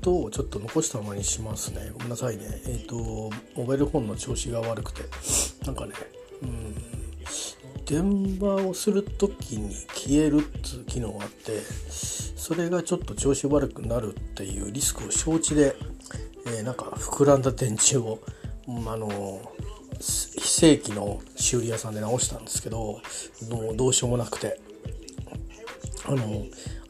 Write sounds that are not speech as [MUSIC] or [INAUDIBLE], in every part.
音をちょっと残したままにしますね。ごめんなさいね。えっ、ー、とモバイルフォンの調子が悪くて。なんかねうん電話をする時に消えるっていう機能があってそれがちょっと調子悪くなるっていうリスクを承知で、えー、なんか膨らんだ電池を、うん、あの非正規の修理屋さんで直したんですけどどうしようもなくて。あの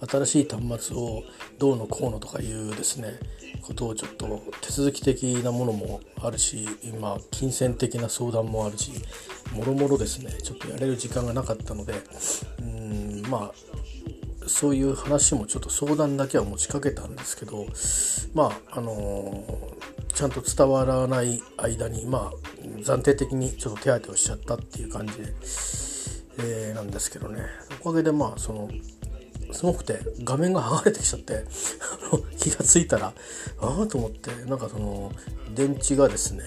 新しい端末をどうのこうのとかいうですねことをちょっと手続き的なものもあるし今金銭的な相談もあるしもろもろですねちょっとやれる時間がなかったのでうんまあそういう話もちょっと相談だけは持ちかけたんですけどまああのー、ちゃんと伝わらない間にまあ暫定的にちょっと手当てをしちゃったっていう感じで、えー、なんですけどね。おかげでまあそのすごくて画面が剥がれてきちゃって気が付いたらああと思ってなんかその電池がですね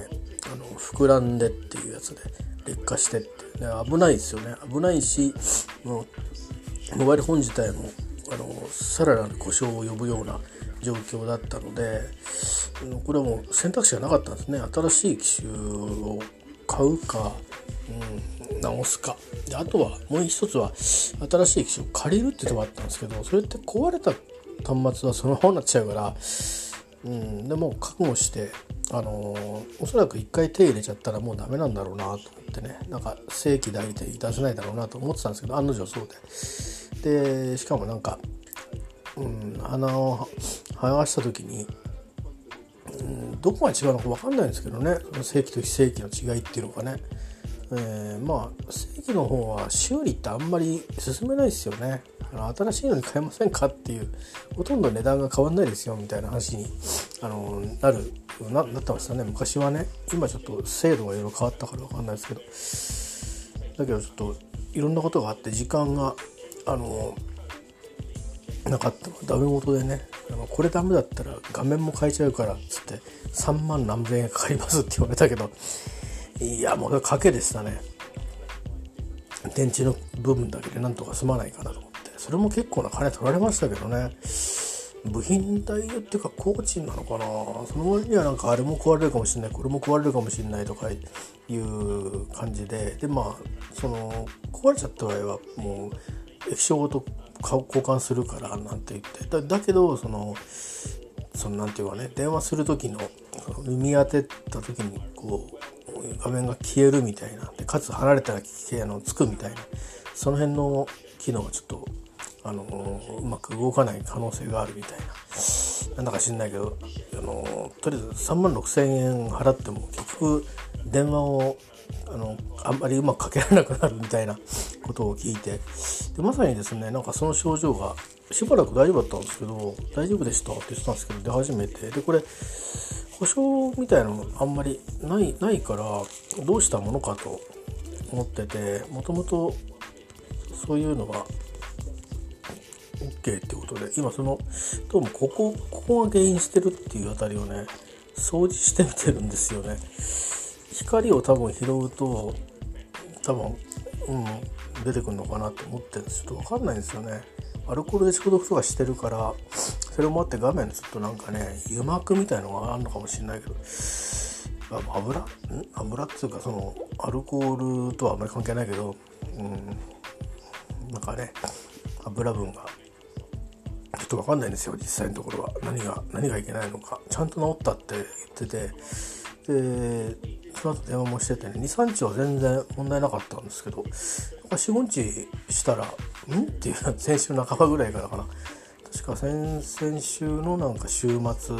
あの膨らんでっていうやつで劣化してって、ね、危ないですよね。危ないしもうモバイルフォン自体もあのさらなる故障を呼ぶような状況だったのでこれはもう選択肢がなかったんですね。新しい機種を買うか、うん、直すか。であとはもう一つは新しい機種を借りるっていうのもあったんですけどそれって壊れた端末はそのままになっちゃうから、うん、でも覚悟してあのー、おそらく一回手入れちゃったらもうダメなんだろうなと思ってね。なんか正規代で出せないだろうなと思ってたんですけど案の定そうで。でしかもなんか、うん、穴を剥がした時にうん、どこが違うのか分かんないんですけどね。正規と非正規の違いっていうのがね、えー、まあ正規の方は修理ってあんまり進めないですよね。新しいのに買えませんかっていうほとんど値段が変わんないですよみたいな話にあのなるなってましたね。昔はね今ちょっと制度がいろいろ変わったから分かんないですけど。だけどちょっといろんなことがあって時間があのなかった。ダメ元でねあのこれダメだったら画面も変えちゃうからっつって3万何千円かかりますって言われたけど。いやもう賭けでしたね。電池の部分だけでなんとか済まないかなと思って。それも結構な金取られましたけどね。部品代っていうか工賃なのかな。その割にはなんかあれも壊れるかもしれない。これも壊れるかもしれないとかいう感じで。でまあその壊れちゃった場合はもう液晶ごと交換するからなんて言って。だだけどそのそのなんていうかね電話する時の耳当てた時にこう画面が消えるみたいな。でかつ離れたらあのつくみたいな。その辺の機能がちょっとあのうまく動かない可能性があるみたいな。なんだか知んないけどあのとりあえず3万6,000円払っても結局電話をあのあんまりうまくかけられなくなるみたいなことを聞いて。でまさにですねなんかその症状がしばらく大丈夫だったんですけど大丈夫でしたって言ってたんですけど出始めて。でこれ保証みたいなのあんまりないないからどうしたものかと思っててもともとそういうのは OK ってことで今そのどうもここここが原因してるっていうあたりをね掃除してみてるんですよね。光を多分拾うと多分うん出てくるのかなと思ってるんです。ちょっと分かんないんですよね。アルコールで消毒とかしてるからそれもあって画面ちょっとなんかね油膜みたいのがあるのかもしれないけど油？ん？油っていうかそのアルコールとはあんまり関係ないけどうん。なんかね油分がちょっと分かんないんですよ実際のところは。何が何がいけないのか。ちゃんと治ったって言っててでその後電話もしててね23日は全然問題なかったんですけど45日したら「ん?」っていうのは先週半ばぐらいからかな。確か先々週のなんか週末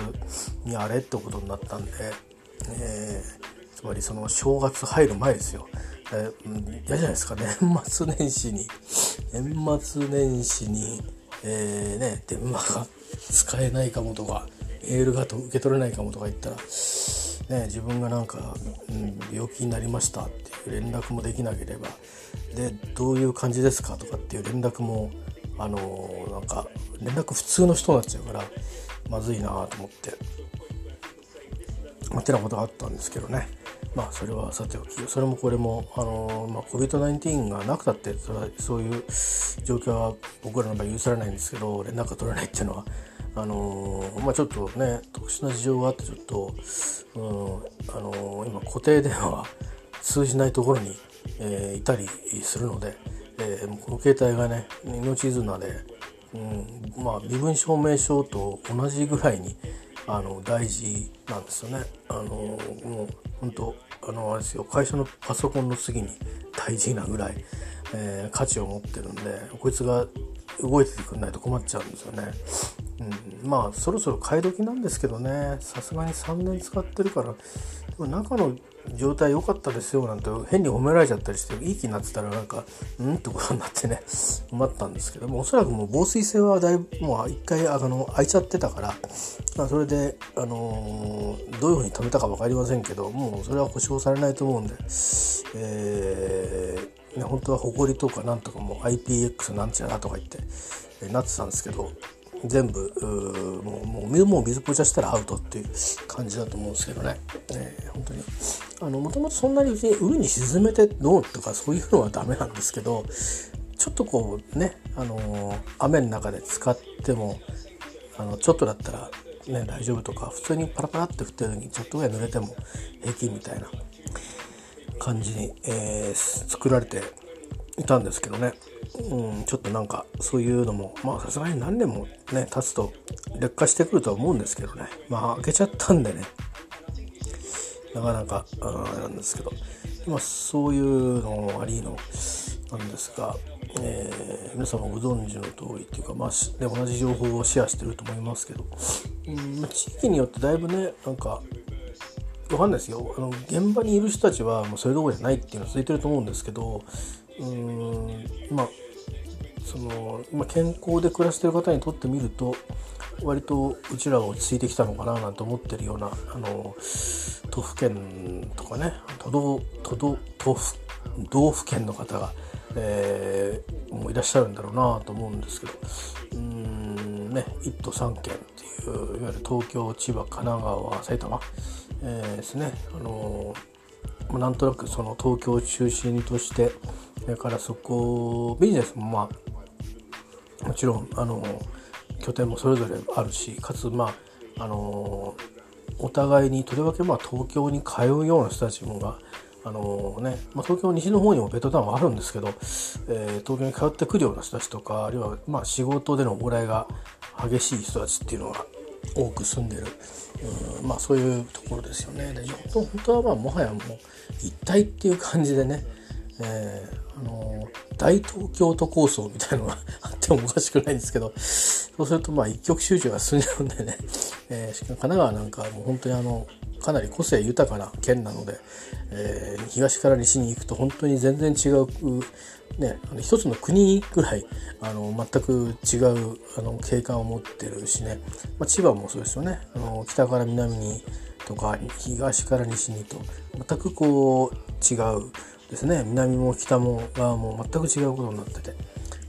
にあれってことになったんで、えー、つまりその正月入る前ですよ。嫌、えー、じゃないですか。年末年始に。年末年始に、えー、ね電話が使えないかもとかメールが受け取れないかもとか言ったらね、自分がなんか、うん、病気になりましたっていう連絡もできなければでどういう感じですかとかっていう連絡もあのー、なんか連絡普通の人になっちゃうからまずいなと思ってまあ、てなことがあったんですけどね。まあそれはさておきそれもこれも、あの、まあ、COVID-19 がなくたってそれはそういう状況は僕らの場合許されないんですけど連絡が取れないっていうのはあのー、まあ、ちょっとね特殊な事情があってちょっと、うんあのー、今固定電話通じないところに、えー、いたりするので、えー、この携帯がね命綱で、うんまあ、身分証明書と同じぐらいにあの大事なんですよね。あのもう本当あのあれですよ会社のパソコンの次に大事なぐらい、えー、価値を持ってるんでこいつが動いててくんないと困っちゃうんですよね。うん、まあそろそろ買い時なんですけどね。さすがに3年使ってるから。中の状態良かったですよなんて変に褒められちゃったりしていい気になってたらなんかうん？ってことになってね。困ったんですけど。もおそらくもう防水性はだいぶもう一回あの開いちゃってたから、まあ、それで、あのー、どういうふうに止めたか分かりませんけどもうそれは保証されないと思うんで、えーね、本当はホコリとかなんとかも IPX なんちゃらとか言って、え、なってたんですけど。全部もうもうもう水ポチャしたらアウトっていう感じだと思うんですけどね、えー、本当にあのもともとそんなに海に沈めてどうとかそういうのはダメなんですけどちょっとこうね、あのー、雨の中で使ってもあのちょっとだったら、ね、大丈夫とか普通にパラパラって降ってる時にちょっとぐらい濡れても平気みたいな感じに、えー、作られていたんですけどね。うん、ちょっとなんかそういうのもまあさすがに何年もね経つと劣化してくるとは思うんですけどね。まあ開けちゃったんでね。なかなかあれなんですけど、まあ、そういうのもありのなんですが、えー、皆様ご存知の通りっていうか、まあ、で同じ情報をシェアしてると思いますけど、うん、地域によってだいぶねなんかわかんないですよ。あの現場にいる人たちはもうそれどこじゃないっていうのは続いてると思うんですけどうんまあその今健康で暮らしてる方にとってみると割とうちらは落ち着いてきたのかななんて思ってるようなあの都府県とかね都道都道都府道府県の方が、えー、もういらっしゃるんだろうなと思うんですけど。うんね1都3県っていういわゆる東京千葉神奈川埼玉、えー、ですね。あのなんとなくその東京を中心としてそれからそこビジネスもまあもちろんあの拠点もそれぞれあるしかつまああのお互いにとりわけまあ東京に通うような人たちもがあのねまあ、東京西の方にもベッドタウンはあるんですけど、えー、東京に通ってくるような人たちとかあるいはまあ仕事での往来が激しい人たちっていうのが多く住んでる、うん、まあそういうところですよね。で本当はまあもはやもう一体っていう感じでね、えーあの大東京都構想みたいなのがあってもおかしくないんですけどそうするとまあ一極集中が進んじゃうんでね、えー、しかも神奈川なんかもう本当にあのかなり個性豊かな県なので、えー、東から西に行くと本当に全然違う、ね、あの一つの国ぐらいあの全く違うあの景観を持ってるしね、まあ、千葉もそうですよね。あの北から南にとか東から西にと全くこう違う。ですね。南も北も側も全く違うことになってて。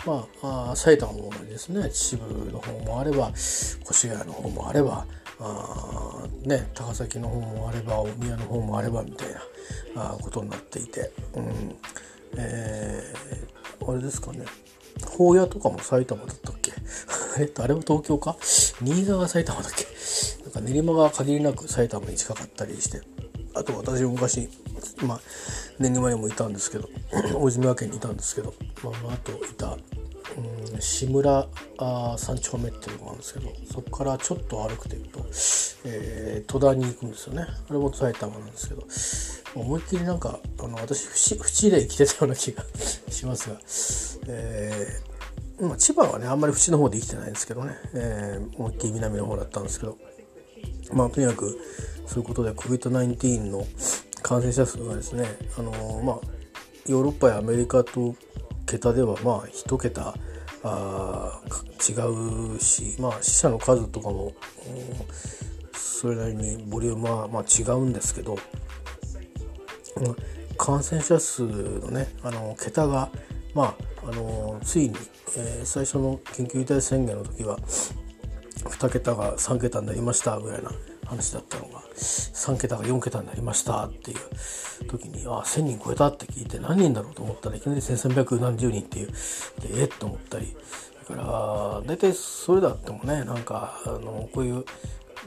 まあ埼玉もですね。秩父の方もあれば越谷の方もあればあね高崎の方もあれば大宮の方もあればみたいなあことになっていて、うん。えー、あれですかね。宝屋とかも埼玉だったっけ？[LAUGHS] えっとあれも東京か？新潟が埼玉だっけ？なんか練馬が限りなく埼玉に近かったりして。あと私も昔まあ練馬にもいたんですけど大泉和県にいたんですけど、まあ、あといた、うん、志村あ三丁目っていうのがあるんですけどそこからちょっと歩くというと、えー、戸田に行くんですよね。あれも埼玉なんですけど思いっきりなんかあの私淵で来てたような気が [LAUGHS] しますが、えーまあ、千葉はねあんまり淵の方で生きてないんですけどね、えー、思いっきり南の方だったんですけどまあとにかくそういうことで COVID-19 の感染者数がですねあのまあヨーロッパやアメリカと桁ではまあ1桁あ違うし、まあ、死者の数とかもそれなりにボリュームはまあ違うんですけど感染者数のねあの桁がまああのついに、えー、最初の緊急事態宣言の時は2桁が3桁になりましたぐらいな話だったのが3桁が4桁になりましたっていう時にあ1000人超えたって聞いて何人だろうと思ったらいきなり1300何十人っていうでえっ？と思ったり。だから大体それだってもねなんかあのこういう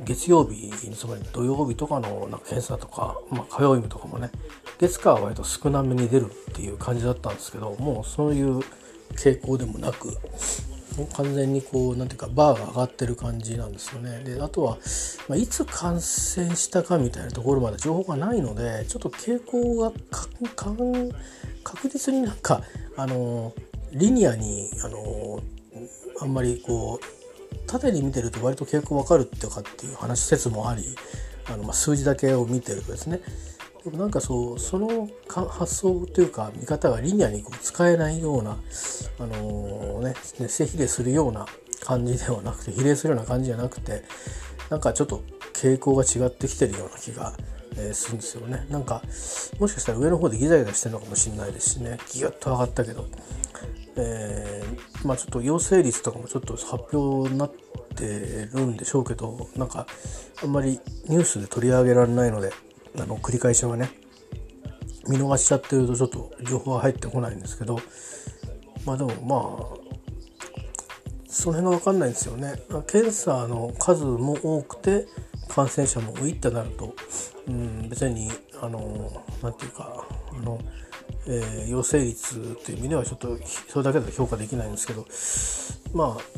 月曜日つまり土曜日とかのなんか検査とか、まあ、火曜日とかもね月火は割と少なめに出るっていう感じだったんですけどもうそういう傾向でもなくもう完全にこうなんていうかバーが上がってる感じなんですよね。であとは、まあ、いつ感染したかみたいなところまで情報がないのでちょっと傾向が確実になんかあのリニアにあのあんまりこう縦に見てると割と傾向わかるっていうかっていう話説もありあの、まあ、数字だけを見てるとですねなんかそうその発想というか見方がリニアにこう使えないような、あのー、ね、性比例するような感じではなくて比例するような感じじゃなくてなんかちょっと傾向が違ってきてるような気が、えー、するんですよね。なんかもしかしたら上の方でギザギザしてるのかもしれないですしねギュッと上がったけど、えー、まあちょっと陽性率とかもちょっと発表になってるんでしょうけどなんかあんまりニュースで取り上げられないのであの繰り返しはね見逃しちゃってるとちょっと情報は入ってこないんですけどまあでもまあその辺が分かんないんですよね。検査の数も多くて感染者も多いってなると、うん、別にあのなんていうかあの、えー、陽性率という意味ではちょっとそれだけでは評価できないんですけどまあ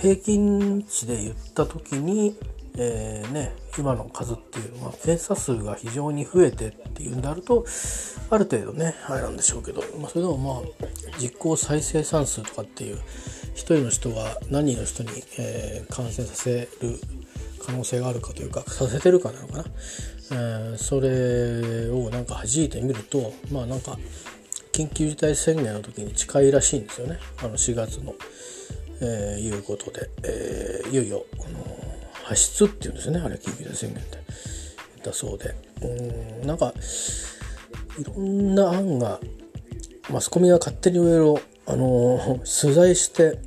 平均値で言った時にえー、ね、今の数っていうのは検査数が非常に増えてっていうんであるとある程度ねあれなんでしょうけど、まあ、それでもまあ実行再生産数とかっていう1人の人が何人の人に、えー、感染させる可能性があるかというかさせてるかなのかな、えー、それをなんか弾いてみるとまあなんか緊急事態宣言の時に近いらしいんですよね。あの4月の、えー、いうことで、えー、いよいよこの発出っていうんですねあれ緊急事態宣言って。だそうで。うんなんかいろんな案がマスコミが勝手にいろいろあの取材して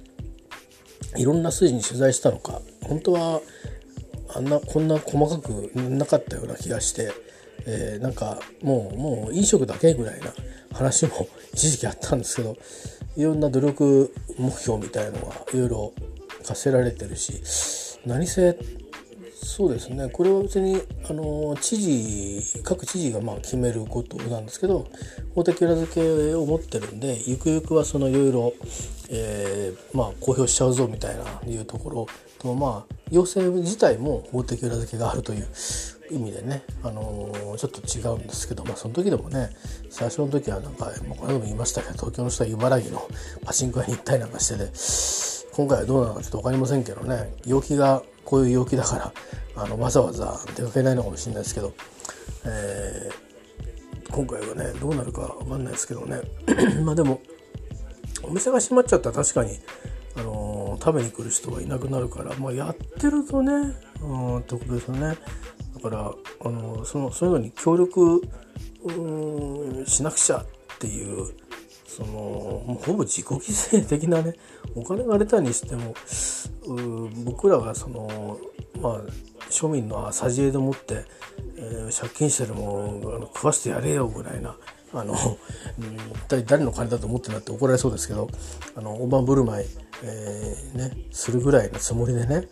いろんな数字に取材したのか。本当はあんなこんな細かくなかったような気がして、えー、なんかもうもう飲食だけぐらいな話も [LAUGHS] 一時期あったんですけどいろんな努力目標みたいのがいろいろ課せられてるし何せそうですね。これは別にあの知事各知事がまあ決めることなんですけど法的裏付けを持ってるんでゆくゆくはそのいろいろまあ公表しちゃうぞみたいないうところとまあ要請自体も法的裏付けがあるという意味でね、あのー、ちょっと違うんですけど、まあ、その時でもね最初の時はなんか、まあ、これでも言いましたけど東京の人は茨城のパチンコ屋に行ったりなんかしてて今回はどうなのかちょっと分かりませんけどね陽気がこういう陽気だからあのわざわざ出かけないのかもしれないですけど、えー、今回はねどうなるか分かんないですけどね。[CLEARS THROAT] まあでもお店が閉まっちゃったら確かに、あのー、食べに来る人がいなくなるから、まあ、やってるとねうんってことですよね。だから、あのー、そのそういうのに協力しなくちゃっていうそのほぼ自己犠牲的なねお金が出たにしても僕らがそのまあ庶民のさじえでもって、えー、借金してるもあの食わしてやれよぐらいなあの、[LAUGHS] うん一体誰の金だと思ってんだって怒られそうですけどあの大盤振る舞い、えー、ね、するぐらいのつもりでね、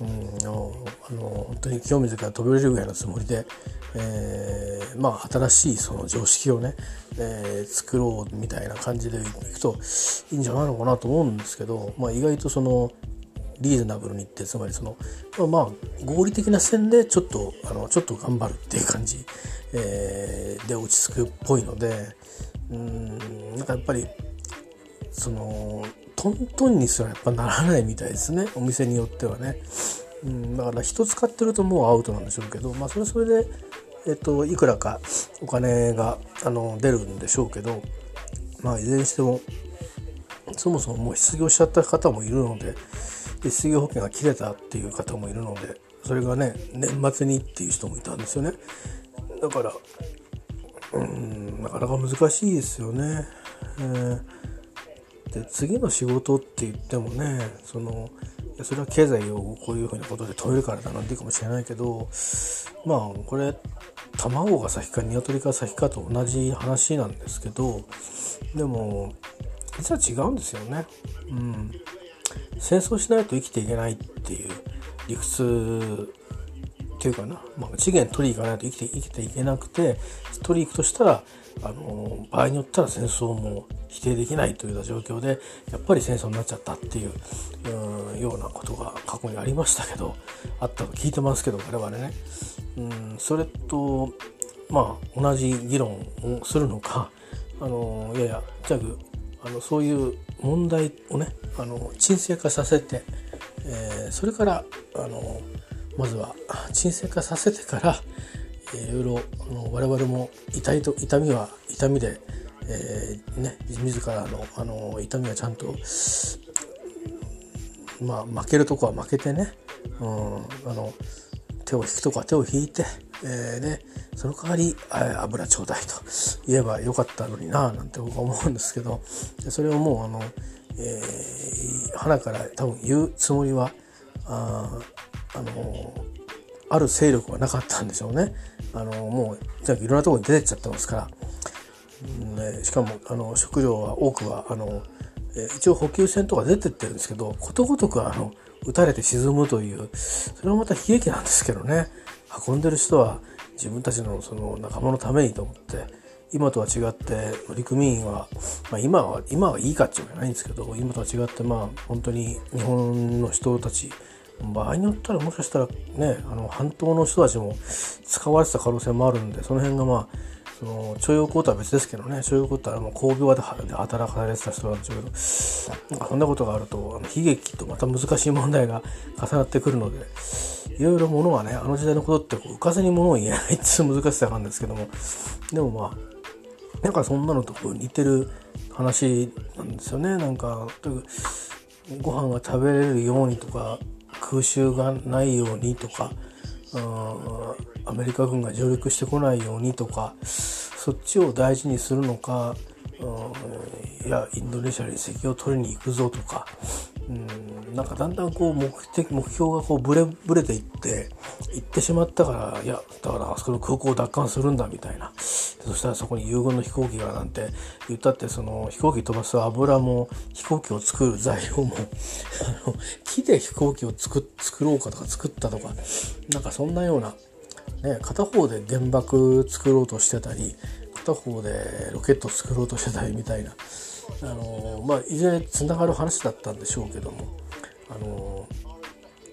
うん、あの本当に清水から飛び降りるぐらいのつもりで、えー、まあ新しいその常識をね、えー、作ろうみたいな感じでいくといいんじゃないのかなと思うんですけど、まあ、意外とそのリーズナブルにってつまりそのまあ合理的な線でちょっとあのちょっと頑張るっていう感じ、えー、で落ち着くっぽいのでうんなんかやっぱりそのトントンにすらやっぱならないみたいですねお店によってはね。うん、だから1つ買ってるともうアウトなんでしょうけど、まあ、それそれで、えっと、いくらかお金があの出るんでしょうけど、まあ、いずれにしてもそもそももう失業しちゃった方もいるので失業保険が切れたっていう方もいるのでそれがね年末にっていう人もいたんですよねだからうんなかなか難しいですよね。えー、で次の仕事って言ってもねそのそれは経済をこういうふうなことで止めるからだなんていうかもしれないけどまあこれ卵が先か鶏が先かと同じ話なんですけどでも実は違うんですよね。うん、戦争しないと生きていけないっていう理屈っていうかな、まあ、資源取り行かないと生きて生きていけなくて取り行くとしたらあの場合によったら戦争も否定できないというような状況でやっぱり戦争になっちゃったっていううようなことが過去にありましたけどあったと聞いてますけど我々ね。うんそれとまあ同じ議論をするのかあのいやいやじゃあのそういう問題をねあの沈静化させて、えー、それからあのまずは沈静化させてから、いろいろあの我々も痛いと痛みは痛みで、えー、ね、自らのあの痛みはちゃんと、まあ、負けるとこは負けてね、うん、あの手を引くとこは手を引いて、えーね、その代わり油ちょうだいと言えばよかったのにななんて僕は思うんですけどそれをもうあの、えー、花から多分言うつもりはああのある勢力はなかったんでしょうね。あのもうじゃあいろんなところに出てっちゃってますから、うんね、しかもあの食料は多くはあの、え一応補給船とか出てってるんですけどことごとくあの撃たれて沈むというそれはまた悲劇なんですけどね。運んでる人は自分たちのその仲間のためにと思って今とは違って乗組員は、まあ、今は今はいいかっていうわけないんですけど今とは違ってまあ本当に日本の人たち場合によったらもしかしたらねあの半島の人たちも使われてた可能性もあるんでその辺がまあその徴用工とは別ですけどね。徴用工ってあの工業で働かれてた人なんですけどなんかそんなことがあるとあの悲劇とまた難しい問題が重なってくるのでいろいろものはねあの時代のことってこう浮かずにものを言えないっていう難しさがあるんですけどもでもまあなんかそんなのとこう似てる話なんですよね。なんかご飯が食べれるようにとか空襲がないようにとかアメリカ軍が上陸してこないようにとかそっちを大事にするのかいやインドネシアに石油を取りに行くぞとか。うん。なんかだんだんこう目的目標がこうブレブレていって行ってしまったからいやだからあそこの空港を奪還するんだみたいな。そしたらそこに友軍の飛行機がなんて言ったってその飛行機飛ばす油も飛行機を作る材料も [LAUGHS] 木で飛行機を作作ろうかとか作ったとか。なんかそんなような、ね、片方で原爆作ろうとしてたり片方でロケット作ろうとしてたりみたいな。あのまあいずれつながる話だったんでしょうけどもあの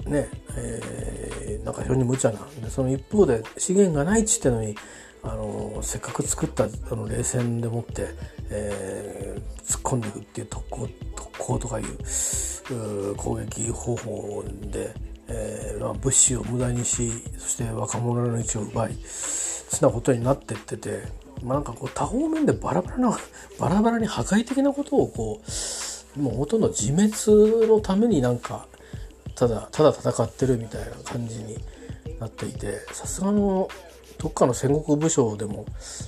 ねえー、なんか非常に無茶なでその一方で資源がないっつってのにあのせっかく作ったあの冷戦でもって、えー、突っ込んでいくっていう特攻特攻とかいう攻撃方法で、えー、物資を無駄にしそして若者の命を奪いそんなことになってっててまあ、なんかこう多方面でバラバラな [LAUGHS] バラバラに破壊的なことをこうもうほとんど自滅のためになんかただただ戦ってるみたいな感じになっていてさすがのどっかの戦国武将でも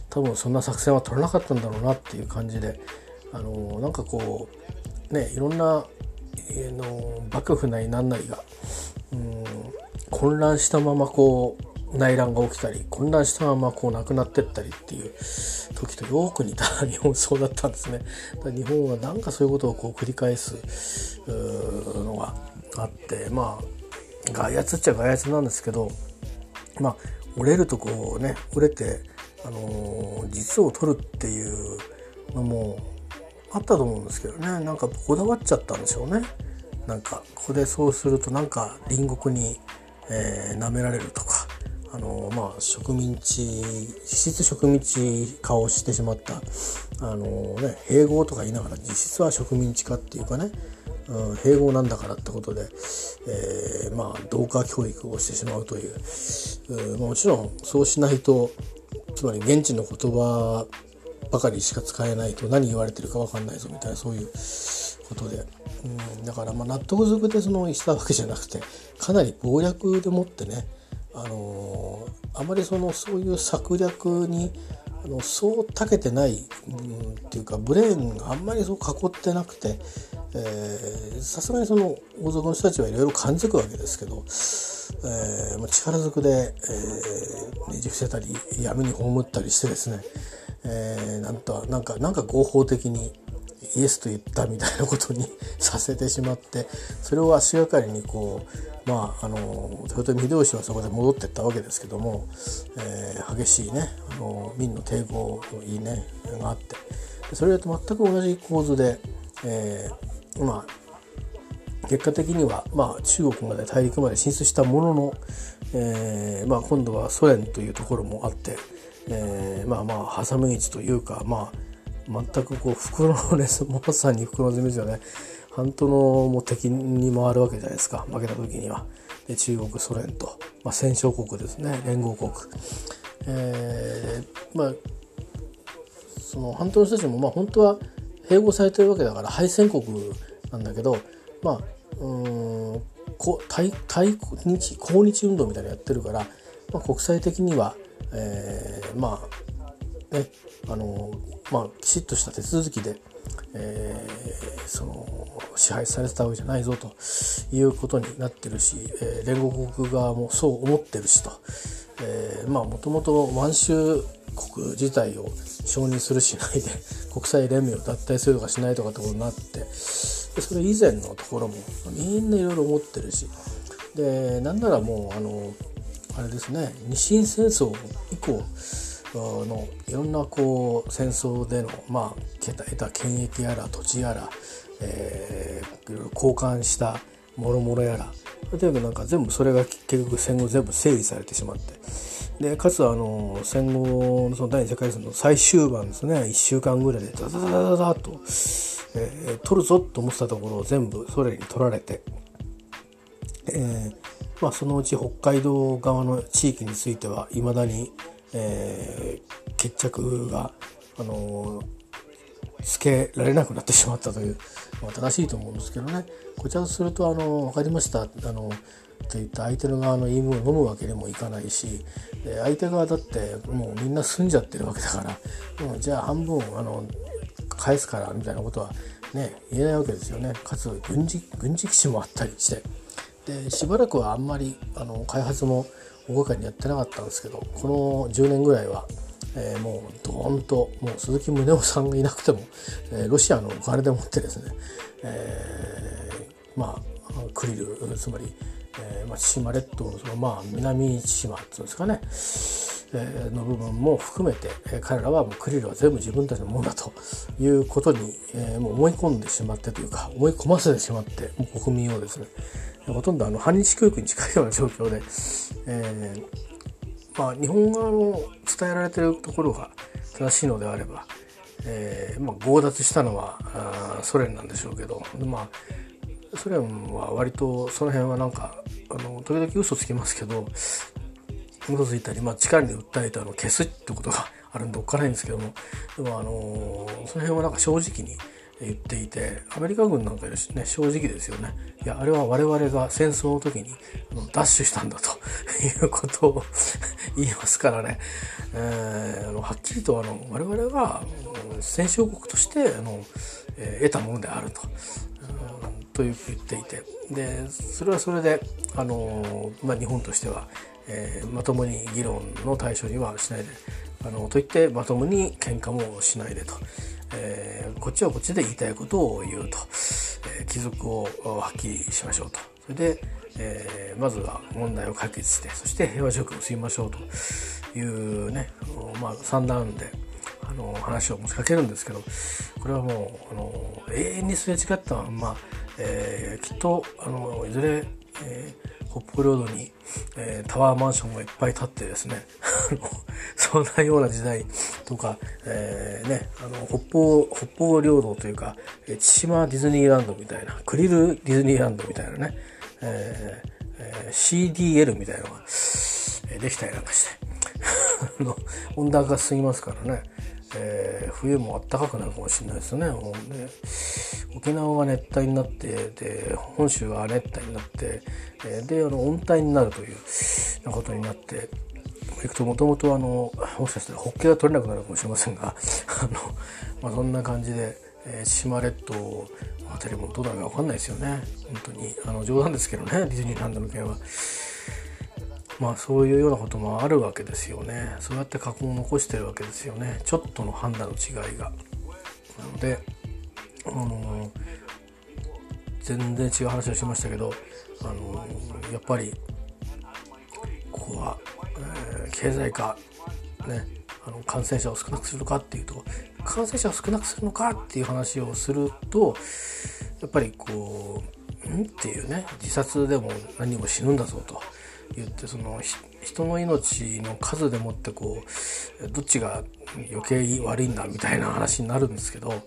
多分そんな作戦は取らなかったんだろうなっていう感じであのなんかこうねいろんな、えー、の幕府なり何なりがうん混乱したままこう内乱が起きたり混乱したままこうなくなってったりっていう時とよく似た日本そうだったんですね。[LAUGHS] 日本はなんかそういうことをこう繰り返すのがあってまあ外圧っちゃ外圧なんですけどまあ折れるとこうね折れて、あのー、実を取るっていうのもあったと思うんですけどねなんかこだわっちゃったんでしょうね。なんかここでそうするとなんか隣国に、えー、舐められるとかあのまあ植民地実質植民地化をしてしまったあの、ね、併合とか言いながら実質は植民地化っていうかね、うん、併合なんだからってことで、えー、まあ同化教育をしてしまうという、うもちろんそうしないとつまり現地の言葉ばかりしか使えないと何言われてるか分かんないぞみたいなそういうことで、うん、だからまあ納得づくでそのしたわけじゃなくてかなり謀略でもってねあのあまりそのそういう策略にあのそう長けてない部分っていうかブレーンがあんまりそう囲ってなくてさすがにその王族の人たちはいろいろ感づくわけですけど、えー、力ずくで、えー、ねじ伏せたり闇に葬ったりしてですね、えー、なんとなんかなんか合法的にイエスと言ったみたいなことに [LAUGHS] させてしまってそれを足がかりにこうまああの豊臣秀吉はそこで戻ってったわけですけども、えー、激しいねあの明の抵抗のいいねがあってそれと全く同じ構図で、えー、まあ結果的には、まあ、中国まで大陸まで進出したものの、えーまあ、今度はソ連というところもあって、えー、まあまあ挟み撃ちというかまあ全くこう袋のねまさに袋詰めですよね半島のもう敵に回るわけじゃないですか。負けた時には。で中国ソ連と、まあ、戦勝国ですね。連合国。えー、まあその半島の人たちもまあ本当は併合されてるわけだから敗戦国なんだけどまあうん対対日抗日運動みたいなのやってるから、まあ、国際的には、えー、まあねあのまあ、きちっとした手続きで、えー、その支配されてたわけじゃないぞということになってるし、えー、連合国側もそう思ってるしと、えー、まあもともと満州国自体を承認するしないで [LAUGHS] 国際連盟を脱退するとかしないとかってことになってそれ以前のところもみんないろいろ思ってるし。でなんならもうあのあれですね日清戦争以降のいろんなこう戦争でのまあ得た権益やら土地やら、えー、交換したもろもろやらとにかくなんか全部それが結局戦後全部整理されてしまって。でかつあの戦後のその第二次世界戦の最終盤ですね。1週間ぐらいでダダダダダダと、えー、取るぞと思ってたところを全部ソ連に取られて、えーまあ、そのうち北海道側の地域についてはいまだにえー、決着が、あのつけられなくなってしまったという、まあ、正しいと思うんですけどね。こちらとするとあの分かりました。あのといった相手の側の言い分を飲むわけにもいかないしで相手側だってもうみんな済んじゃってるわけだからもうじゃあ半分あの返すからみたいなことはね言えないわけですよね。かつ軍事軍事基地もあったりして。でしばらくはあんまりあの開発も大掛かりにやってなかったんですけどこの10年ぐらいは、えー、もうドーンともう鈴木宗男さんがいなくても、えー、ロシアのお金でもってですね、えー、まあクリルつまり、えーまあ、千島列島のその、まあ、南千島っていうんですかね、えー、の部分も含めて、えー、彼らはもうクリルは全部自分たちのものだということに、え、もう思い込んでしまってというか思い込ませてしまってもう国民をですねほとんどあの反日教育に近いような状況で、え、まあ、日本側の伝えられてるところが正しいのであれば、え、まあ、強奪したのはあソ連なんでしょうけど、まあ、ソ連は割とその辺はなんかあの時々嘘つきますけど嘘ついたり、まあ、力に訴えたの消すってことがあるんでおっかないんですけどもでもあのその辺はなんか正直に言っていてアメリカ軍なんかよりね正直ですよねいやあれは我々が戦争の時にあのダッシュしたんだと [LAUGHS] いうことを [LAUGHS] 言いますからね、えー、はっきりとあの我々が戦勝国としてあの、えー、得たものであると。と言っていて。でそれはそれであの、まあ、日本としては、えー、まともに議論の対象にはしないであのといってまともに喧嘩もしないでと。えー、こっちはこっちで言いたいことを言うと、えー、貴族をはっきりしましょうと。それで、えー、まずは問題を解決してそして平和条件を進みましょうと。いうね、まあ、三段であの話を持ちかけるんですけどこれはもうあの永遠にすれ違ったまま、えー、きっとあのいずれ、えー北方領土に、えー、タワーマンションがいっぱい建ってですね [LAUGHS] そんなような時代とか、えー、ね、あの北方北方領土というか千島ディズニーランドみたいなクリルディズニーランドみたいなね、えーえー、CDL みたいなのが、えー、できたりなんかして [LAUGHS] 温暖化進みますからね。えー、冬も暖かくなるかもしれないですね。もうね沖縄が熱帯になってで本州が亜熱帯になって、えー、であの温帯になるということになっていくともともとあのもしかしたらホッケが取れなくなるかもしれませんが [LAUGHS] あの、まあ、そんな感じで、えー、島列島あたりもどうなるか分かんないですよね本当にあの冗談ですけどねディズニーランドの件は。まあそういうようなこともあるわけですよね。そうやって過去を残してるわけですよね。ちょっとの判断の違いが。なのであの全然違う話をしましたけど、あのやっぱりここは、えー、経済化ねあの感染者を少なくするかっていうと感染者を少なくするのかっていう話をするとやっぱりこうん？っていうね自殺でも何も死ぬんだぞと。言ってその人の命の数でもってこうどっちが余計悪いんだみたいな話になるんですけど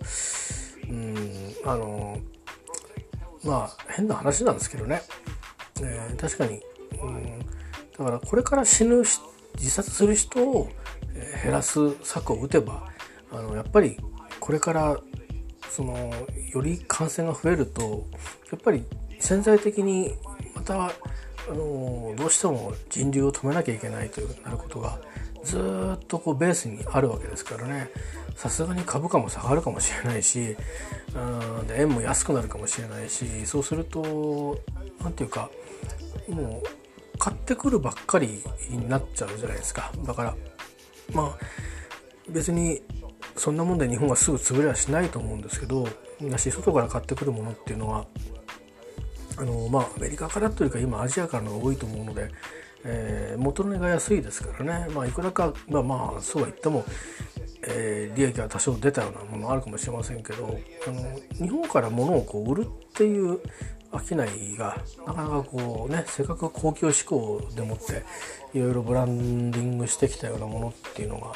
うんあのまあ変な話なんですけどね、えー、確かにうんだからこれから死ぬ自殺する人を減らす策を打てばあのやっぱりこれからそのより感染が増えるとやっぱり潜在的にまたあのどうしても人流を止めなきゃいけないというなることがずっとこうベースにあるわけですからね。さすがに株価も下がるかもしれないしうんで円も安くなるかもしれないしそうすると何て言うかもう買ってくるばっかりになっちゃうじゃないですか。だからまあ別にそんなもんで日本がすぐ潰れはしないと思うんですけどだし外から買ってくるものっていうのはあのまあアメリカからというか今アジアからのが多いと思うので、えー、元値が安いですからね。まあいくらかまあまあそうは言っても、えー、利益は多少出たようなものあるかもしれませんけどあの日本から物をこう売るっていう商いがなかなかこうねせっかく公共志向でもっていろいろブランディングしてきたようなものっていうのが、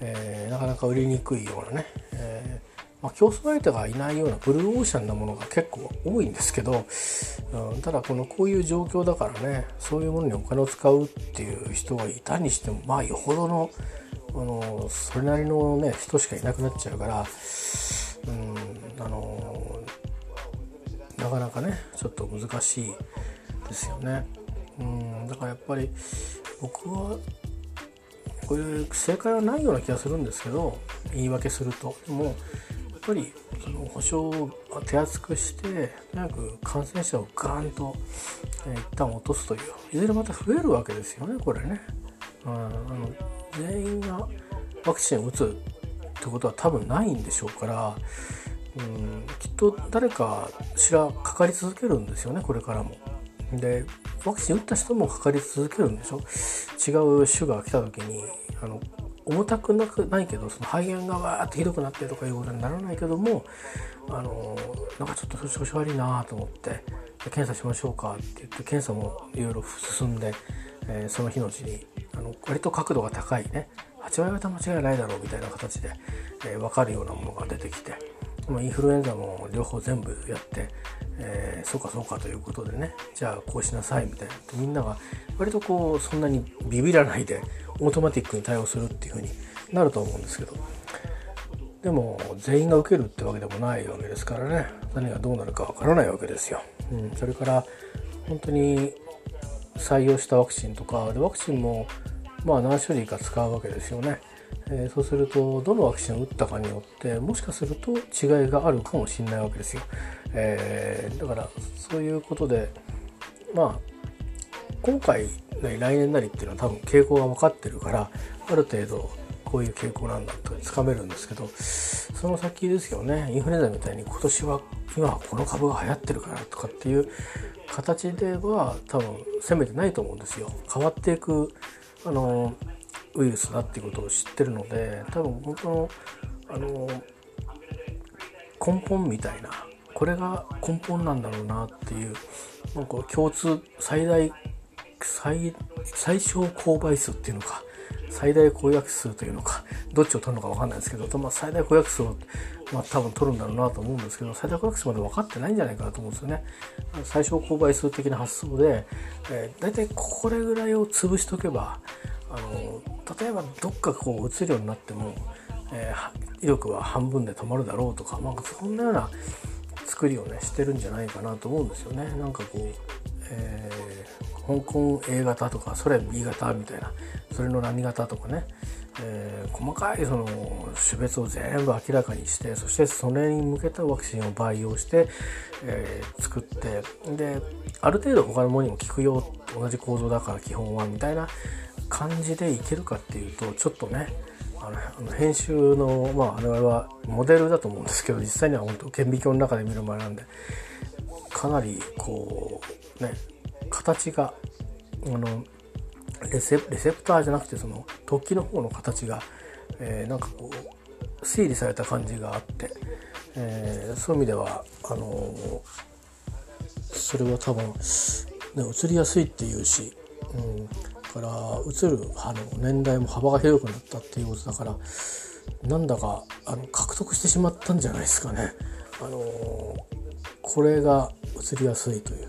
えー、なかなか売りにくいようなね、えまあ、競争相手がいないようなブルーオーシャンなものが結構多いんですけど、うん、ただこのこういう状況だからねそういうものにお金を使うっていう人がいたにしてもまあよほどのあのそれなりのね人しかいなくなっちゃうから、うん、あのなかなかねちょっと難しいですよね。うん、だからやっぱり僕はこういう正解はないような気がするんですけど言い訳するとでもぱりその保証を手厚くして早く感染者をガーンと、えー、一旦落とすといういずれまた増えるわけですよねこれね。うん、あの全員がワクチンを打つってことは多分ないんでしょうから、うん、きっと誰かしらかかり続けるんですよねこれからも。でワクチン打った人もかかり続けるんでしょ？違う種が来た時にあの重たくなくないけどその肺炎がわーってひどくなってとかいうことにならないけどもあのなんかちょっと調子悪いなと思って検査しましょうかって言って検査もいろいろ進んで、えー、その日のうちにあの割と角度が高いね8割方間違いないだろうみたいな形で、えー、分かるようなものが出てきてまインフルエンザも両方全部やって、えー、そうかそうかということでね。じゃあこうしなさいみたいな。みんなが割とこうそんなにビビらないでオートマティックに対応するっていうふうになると思うんですけど。でも全員が受けるってわけでもないわけですからね。何がどうなるかわからないわけですよ。うん、それから本当に採用したワクチンとかでワクチンもまあ何種類か使うわけですよね。えー、そうするとどのワクチンを打ったかによってもしかすると違いがあるかもしれないわけですよ。えー、だからそういうことでまあ今回なり来年なりっていうのは多分傾向が分かってるからある程度こういう傾向なんだとつかめるんですけどその先ですよねインフルエンザみたいに今年は今はこの株が流行ってるからとかっていう形では多分攻めてないと思うんですよ。変わっていくあのウイルスだっていうことを知ってるので多分本当のあの根本みたいなこれが根本なんだろうなっていうなんか共通最大最最小公倍数っていうのか最大公約数というのかどっちを取るのか分かんないですけど、まあ、最大公約数を、まあ、多分取るんだろうなと思うんですけど最大公約数まで分かってないんじゃないかなと思うんですよね。最小公倍数的な発想で、えー、大体これぐらいを潰しとけばあの例えばどっかこう移るようになっても、えー、威力は半分で止まるだろうとか、まあ、そんなような作りをねしてるんじゃないかなと思うんですよね。なんかこう、えー、香港 A 型とかソ連 B 型みたいなそれの何型とかね、えー、細かいその種別を全部明らかにしてそしてそれに向けたワクチンを培養して、えー、作ってである程度他のものにも効くよ同じ構造だから基本はみたいな感じでいけるかっていうとちょっとねあの編集のまああれはモデルだと思うんですけど実際には本当顕微鏡の中で見る前なんでかなりこうね形があのレセレセプターじゃなくてその突起の方の形が、えー、なんかこう整理された感じがあって、えー、そういう意味ではあの、それは多分、ね、映りやすいっていうし、うん、から映るあの年代も幅が広くなったっていうことだからなんだかあの獲得してしまったんじゃないですかね。あのこれが映りやすいという。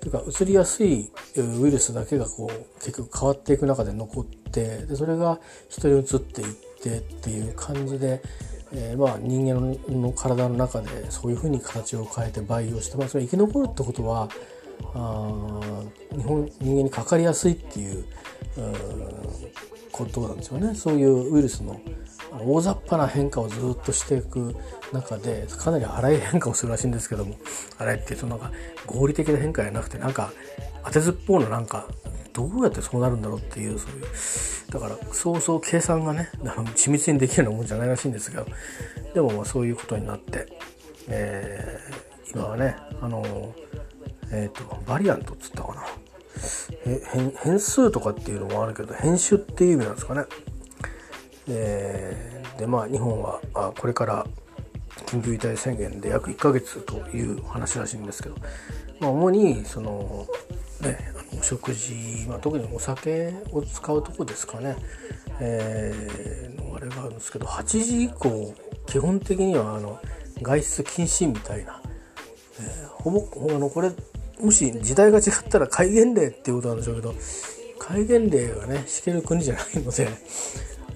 というか移りやすいウイルスだけがこう結局変わっていく中で残ってでそれが人に移っていってっていう感じで、えー、まあ人間の体の中でそういうふうに形を変えて培養して、まあ、それ生き残るってことはあ日本人間にかかりやすいっていうことなんですよね。そういうウイルスの大雑把な変化をずっとしていく中でかなり荒い変化をするらしいんですけども。荒いっていうとなんか合理的な変化じゃなくてなんか当てずっぽうのなんかどうやってそうなるんだろうっていうそういうだからそうそう計算がね [LAUGHS] 緻密にできるようなもんじゃないらしいんですがでもまあそういうことになって、えー、今はねあのえっ、ー、とバリアントっつったかな。変数とかっていうのもあるけど編集っていう意味なんですかね。えー、でまあ日本はあこれから緊急事態宣言で約1ヶ月という話らしいんですけど、まあ、主にそのねお食事、まあ、特にお酒を使うとこですかね、えー、あれがあるんですけど8時以降基本的にはあの外出禁止みたいな、えー、ほぼあのこれもし時代が違ったら戒厳令っていうことなんでしょうけど戒厳令がね敷ける国じゃないので、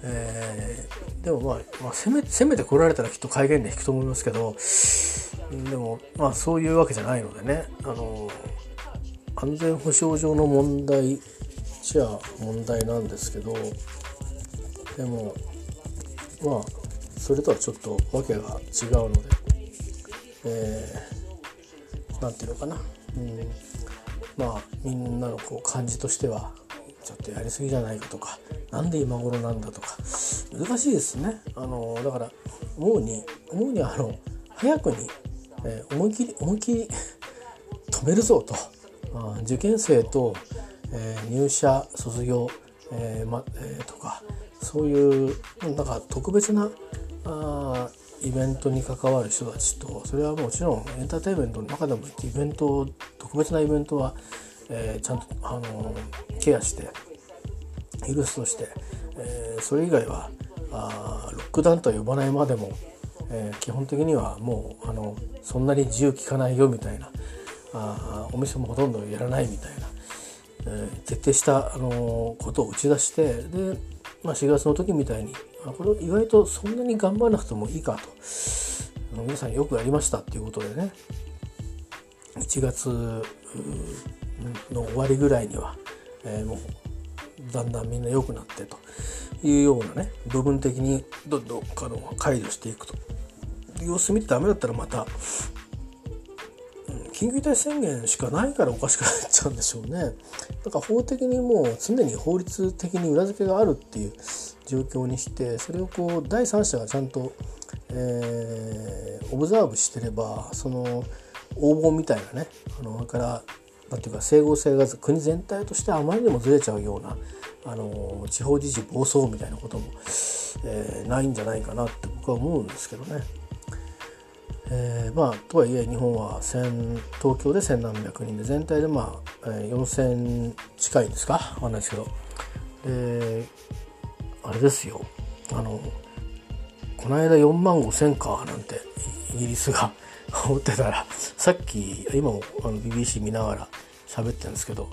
えー、でもまあ、まあ、攻め攻めてこられたらきっと戒厳令引くと思いますけどでもまあそういうわけじゃないのでねあの安全保障上の問題じゃ問題なんですけどでもまあそれとはちょっとわけが違うので、えー、ていうのかな。うん、まあみんなのこう感じとしてはちょっとやりすぎじゃないかとか何で今頃なんだとか難しいですね。あのだから思うに思うにあの早くに、えー、思い切り思い切り止めるぞと。あ受験生と、えー、入社卒業、えーまえー、とかそういうなんか特別なあイベントに関わる人たちとそれはもちろんエンターテインメントの中でもイベント特別なイベントは、えー、ちゃんと、あのケアして許すとして、えー、それ以外はあロックダウンとは呼ばないまでも、えー、基本的にはもうあのそんなに自由利かないよみたいなあお店もほとんどやらないみたいな、えー、徹底した、あのことを打ち出してで、まあ、4月の時みたいにあこれ意外とそんなに頑張らなくてもいいかと。皆さんよくやりましたっていうことでね。1月の終わりぐらいには、えー、もうだんだんみんな良くなってというようなね部分的にどんどんあの解除していくと。様子見てダメだったらまた緊急事態宣言しかないからおかしくなっちゃうんでしょうね。だから法的にもう常に法律的に裏付けがあるっていう状況にしてそれをこう第三者がちゃんと、えー、オブザーブしてればその応募みたいなねあのそれからなんていうか整合性が国全体としてあまりにもずれちゃうようなあの地方自治暴走みたいなことも、えー、ないんじゃないかなって僕は思うんですけどね。えー、まあとはいえ日本は東京で千何百人で全体でまあ、えー、4,000近いんですか？分かんないですけどであれですよあのこの間4万5,000かなんてイギリスが [LAUGHS] 思ってたらさっき今もあの BBC 見ながら喋ってるんですけど、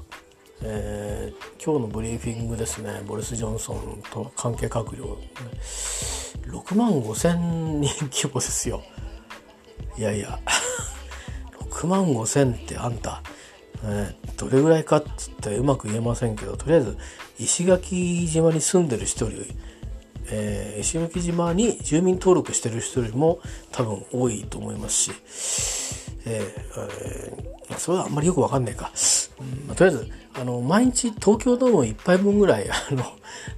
えー、今日のブリーフィングですねボリス・ジョンソンと関係閣僚6万5,000人規模ですよ。いやいや [LAUGHS] 6万5千ってあんた、えー、どれぐらいかっつってうまく言えませんけどとりあえず石垣島に住んでる人より、えー、石垣島に住民登録してる人よりも多分多いと思いますし、えーえー、それはあんまりよくわかんないか。うんまあ、とりあえずあの毎日東京ドーム1杯分ぐらいあの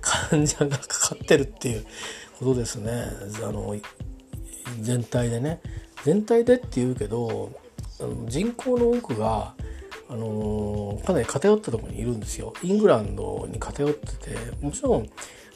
患者がかかってるっていうことですねあの全体でね全体でっていうけど人口の多くがあのかなり偏ったところにいるんですよ。イングランドに偏っててもちろん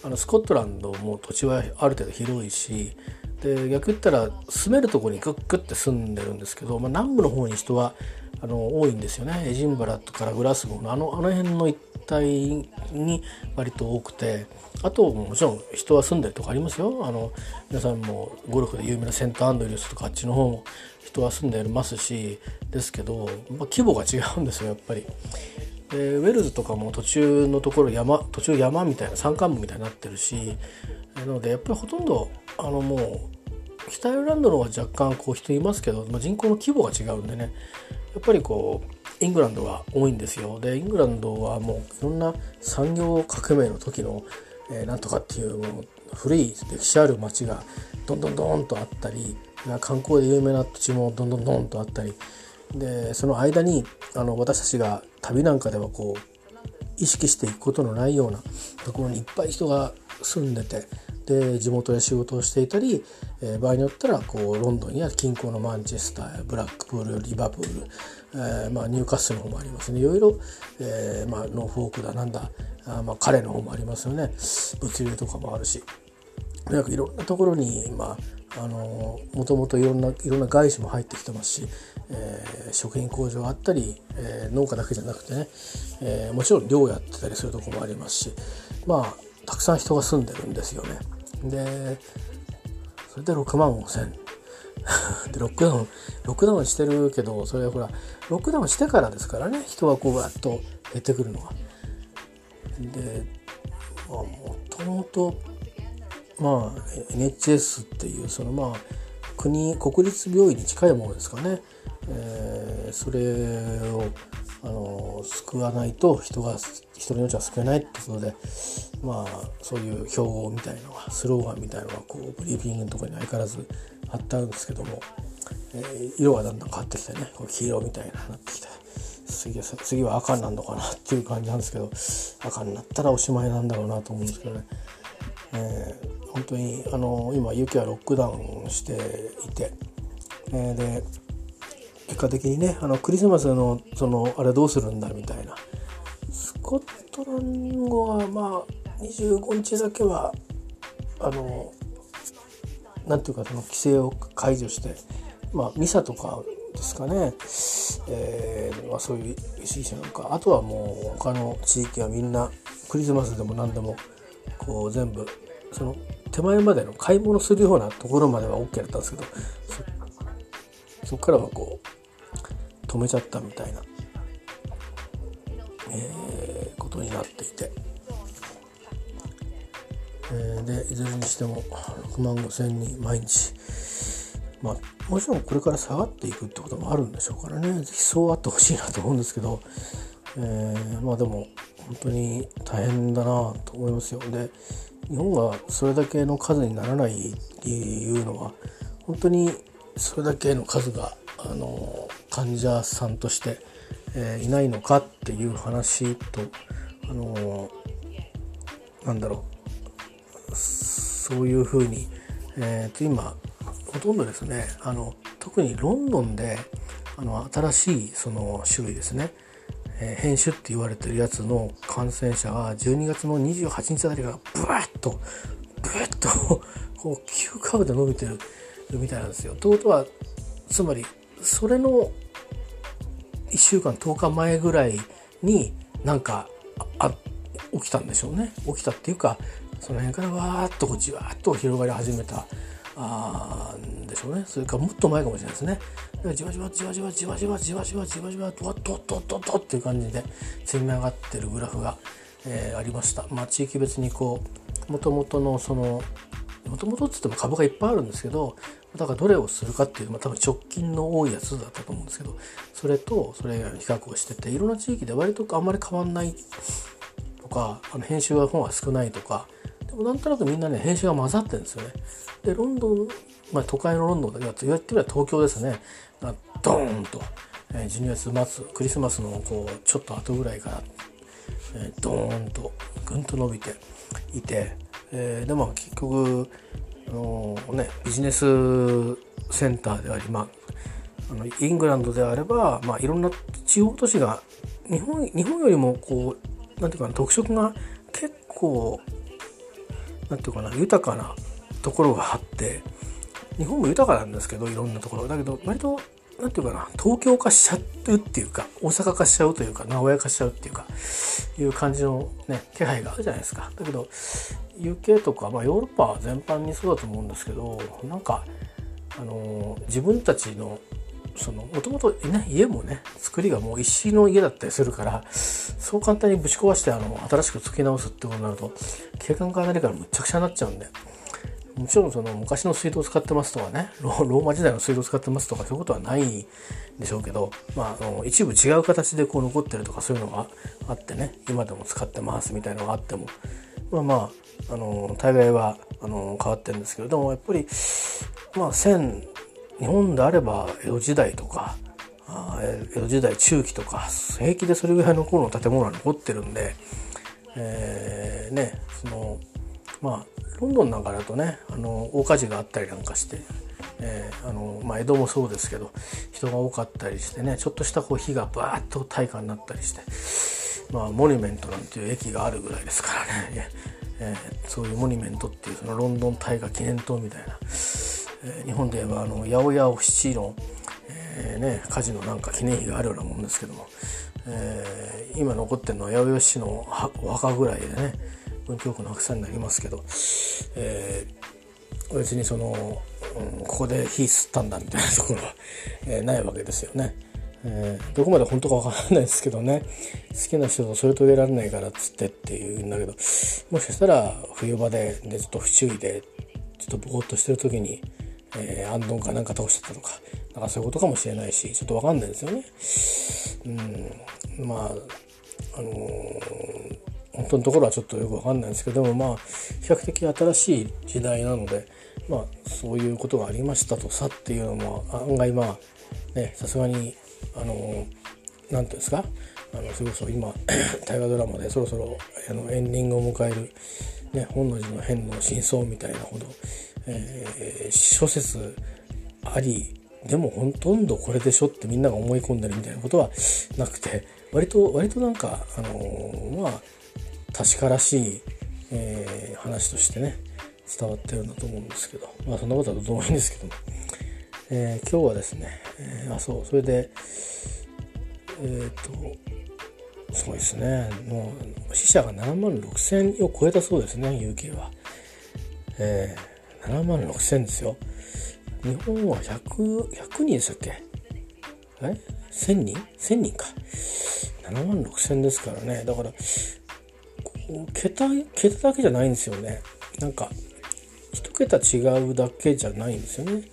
あのスコットランドも土地はある程度広いしで逆言ったら住めるとこにグッグッて住んでるんですけど、まあ、南部の方に人はあの多いんですよね。エジンバラとからグラスゴーのあのあの辺の一帯に割と多くてあともちろん人は住んでるとこありますよ。あの皆さんもゴルフで有名なセントアンドリュースとかあっちの方も人は住んでますしですけど、まあ、規模が違うんですよやっぱり。でウェルズとかも途中のところ山途中山みたいな山間部みたいになってるしなのでやっぱりほとんどあのもう北アイルランドの方は若干こう人いますけど、まあ、人口の規模が違うんでねやっぱりこうイングランドが多いんですよでイングランドはもういろんな産業革命の時の、えー、なんとかっていうもう古い歴史ある町がどんどんどんとあったり観光で有名な土地もどんどんどんとあったり。でその間にあの私たちが旅なんかではこう意識していくことのないようなところにいっぱい人が住んでてで地元で仕事をしていたり、えー、場合によったらこうロンドンや近郊のマンチェスターブラックプールリバプール、えーまあ、ニューカッスルの方もありますね。いろいろ、えーまあ、ノーフォークだなんだあ、まあ、彼の方もありますよね。物流とかもあるし。とにかくいろんなところに、まあ、あのもともといろんないろんな外資も入ってきてますし、えー、食品工場あったり、えー、農家だけじゃなくてね、えー、もちろん漁やってたりするとこもありますしまあたくさん人が住んでるんですよね。でそれで6万5千でロックダウンロックダウンしてるけどそれはほらロックダウンしてからですからね人がこうわっと減ってくるのは。でもともとまあ NHS っていうそのまあ国国立病院に近いものですかね、えー、それをあの救わないと人が人の命は救えないってことでまあそういう標語みたいのはスローガンみたいのがこうブリーフィングのところに相変わらず貼ってあるんですけども、えー、色がだんだん変わってきてねこう黄色みたいになってきて次は次は赤になるのかなっていう感じなんですけど赤になったらおしまいなんだろうなと思うんですけどね。えー、本当にあの今雪はロックダウンしていて、えー、で結果的にねあのクリスマスのそのあれどうするんだみたいな。スコットランドはまあ25日だけはあのなんていうかその規制を解除してまあミサとかですかね、えーまあ、そういう意思なんか。あとはもう他の地域はみんなクリスマスでも何でもこう全部その手前までの買い物するようなところまでは OK だったんですけどそこからはこう止めちゃったみたいな、えー、ことになっていて、えー、でいずれにしても6万5千人毎日まあもちろんこれから下がっていくってこともあるんでしょうからね是非そうあってほしいなと思うんですけど、えー、まあでも本当に大変だなと思いますよ。で日本がそれだけの数にならないっていうのは本当にそれだけの数があの患者さんとして、えー、いないのかっていう話とあのなんだろう。そういうふうに、えー、と今ほとんどですねあの特にロンドンであの新しいその種類ですね、えー、変種って言われてるやつの感染者が12月の28日あたりがブワッとブワッとこう急カーブで伸びてるみたいなんですよ。ということはつまりそれの1週間10日前ぐらいになんかあ起きたんでしょうね起きたっていうかその辺からわーっとこうじわーっと広がり始めたあでしょうね。それからもっと前かもしれないですね。じわじわじわじわじわじわじわじわじわじわとわっとっとっとっとっていう感じで積み上がってるグラフが、えー、ありましたまあ地域別にこうもともとのそのもともとっつっても株がいっぱいあるんですけどだからどれをするかっていう、まあ、多分直近の多いやつだったと思うんですけどそれとそれ以外の比較をしてていろんな地域で割とあんまり変わんないとかあの編集が本は少ないとかでもなんとなくみんなね編集が混ざってるんですよね。でロンドン、まあ、都会のロンドンだけだと言われてみれば東京ですねドーンと、えー、12月末クリスマスのこうちょっと後ぐらいから、えー、ドーンとぐんと伸びていて、えー、でも結局あのね、ビジネスセンターであり、まあ、あのイングランドであれば、まあ、いろんな地方都市が日本日本よりもこうなんていうかな特色が結構なんていうかな豊かなところがあって日本も豊かなんですけどいろんなところ。だけど割となんていうかな東京化しちゃうっていうか大阪化しちゃうというか名古屋化しちゃうっていうかいう感じのね気配があるじゃないですか。だけど UK とか、まあ、ヨーロッパは全般にそうだと思うんですけどなんかあの自分たちのそのもともとね家もね作りがもう石の家だったりするからそう簡単にぶち壊してあの新しく付け直すってことになると景観がなりからむちゃくちゃになっちゃうんでもちろんその昔の水道を使ってますとかねローマ時代の水道を使ってますとかそういうことはないんでしょうけど、まあ、あの一部違う形でこう残ってるとかそういうのがあってね今でも使ってますみたいなのがあってもまあまああの大概はあの変わってるんですけれどもやっぱりまあ1000日本であれば江戸時代とか江戸時代中期とか平気でそれぐらいの頃の建物が残ってるんで、えー、ねそのまあロンドンなんかだとねあの大火事があったりなんかして、えーあのまあ、江戸もそうですけど人が多かったりしてねちょっとしたこう火がバーッと大火になったりして、まあ、モニュメントなんていう駅があるぐらいですからね、えー、そういうモニュメントっていうそのロンドン大火記念塔みたいな、日本で言えばあの八百屋オ七の、えーね、火事のなんか記念碑があるようなもんですけども、えー、今残ってるのは八百屋七のお墓ぐらいでね文京区の白山になりますけど、えー、別にその、うん、ここで火吸ったんだみたいなところは、[LAUGHS] え、ないわけですよね。えー、どこまで本当かわからないですけどね好きな人とそれと入れられないからっつってっていうんだけどもしかしたら冬場ででちょっと不注意でちょっとぼーっとしてる時に、えー、アンドンかなんか倒してたとかなんかそういうことかもしれないしちょっとわかんないですよね。うん、まああのー本当のところはちょっとよくわかんないんですけどもまあ比較的新しい時代なのでまあそういうことがありましたとさっていうのも案外まあねさすがにあの何て言うんですかあのそれこそ今 [COUGHS] 大河ドラマでそろそろあのエンディングを迎える、ね、本能寺の変の真相みたいなほど、えー、諸説ありでもほとんどこれでしょってみんなが思い込んでるみたいなことはなくて割と割となんかあのー、まあ確からしい、えー、話としてね伝わってるんだと思うんですけどまあそんなことはどうでもいいんですけども、えー、今日はですね、えー、あそうそれでえっ、とすごいですねもう死者が7万6,000を超えたそうですね UK は、えー、7万6千ですよ。日本は 100, 100人でしたっけ？え？1000人 ?1000 人か。7万6,000ですからね。だから桁桁だけじゃないんですよね。なんか一桁違うだけじゃないんですよね、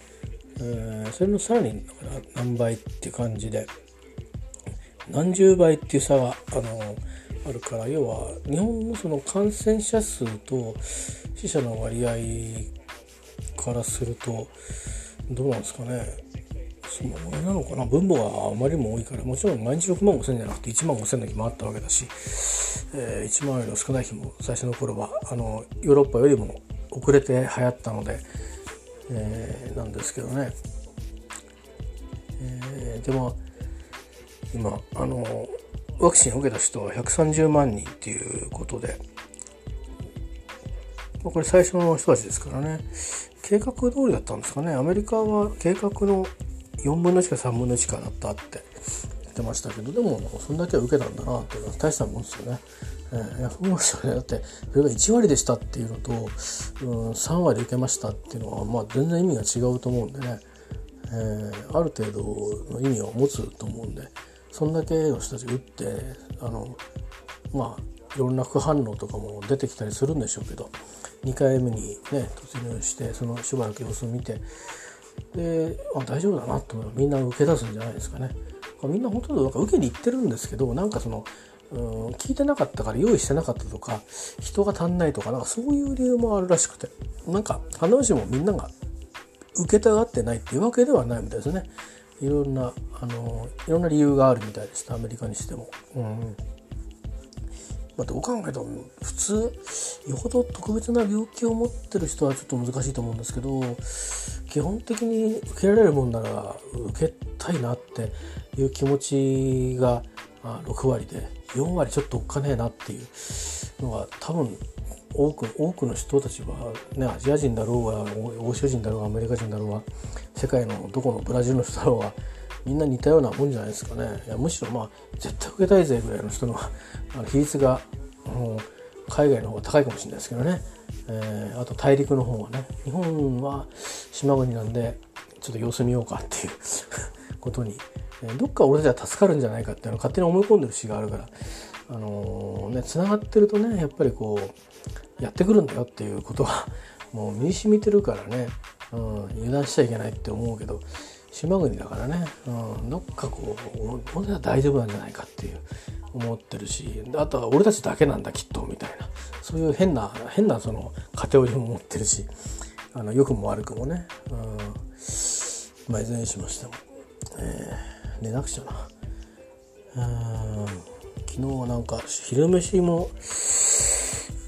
えー、それのさらに何倍っていう感じで。何十倍っていう差があのあるから要は日本のその感染者数と死者の割合からするとどうなんですかね。そのぐらいなのかな。分母があまりにも多いからもちろん毎日6万5千じゃなくて1万5千の日もあったわけだし、えー、1万よりも少ない日も最初の頃はあのヨーロッパよりも遅れて流行ったので、えー、なんですけどね、えー、でも今あのワクチンを受けた人は130万人っていうことでこれ最初の人たちですからね。計画通りだったんですかね。アメリカは計画の4分の1か3分の1かだったって言ってましたけどでもそんだけは受けたんだなっていうのは大したもんですよね。えー、そうですよね。だってそれが1割でしたっていうのと、うん、3割受けましたっていうのは、まあ、全然意味が違うと思うんでね、えー、ある程度の意味を持つと思うんでそんだけの人たち打ってあのまあいろんな副反応とかも出てきたりするんでしょうけど2回目にね突入してそのしばらく様子を見てであ大丈夫だなとみんな受け出すんじゃないですかね。みんなほとんどなんか受けに行ってるんですけどなんかそのうん聞いてなかったから用意してなかったとか人が足んないとかなんかそういう理由もあるらしくてなんか必ずしもみんなが受けたがってないっていうわけではないみたいですね。いろんなあのいろんな理由があるみたいですアメリカにしても。うんまあ、どう考えても普通よほど特別な病気を持ってる人はちょっと難しいと思うんですけど基本的に受けられるもんなら受けたいなっていう気持ちが6割で4割ちょっとおっかねえなっていうのが多分多く多くの人たちは、ね、アジア人だろうが欧州人だろうがアメリカ人だろうが世界のどこのブラジルの人だろうがみんな似たようなもんじゃないですかね。いやむしろまあ絶対受けたいぜぐらいの人のあの比率がもう海外の方が高いかもしれないですけどね、えー、あと大陸の方はね日本は島国なんでちょっと様子見ようかっていう [LAUGHS] ことに、えー、どっか俺たちは助かるんじゃないかっていうのを勝手に思い込んでる節があるからあのー、ねつながってるとねやっぱりこうやってくるんだよっていうことはもう身に染みてるからね、うん、油断しちゃいけないって思うけど島国だからね、うん、どっかこう俺は大丈夫なんじゃないかっていう思ってるし。あとは俺たちだけなんだきっとみたいな。そういう変な変なそのカテゴリーも持ってるし。あの良くも悪くもね、うん、まあいずれにしましても、えー、寝なくちゃな。うん。昨日はなんか昼飯も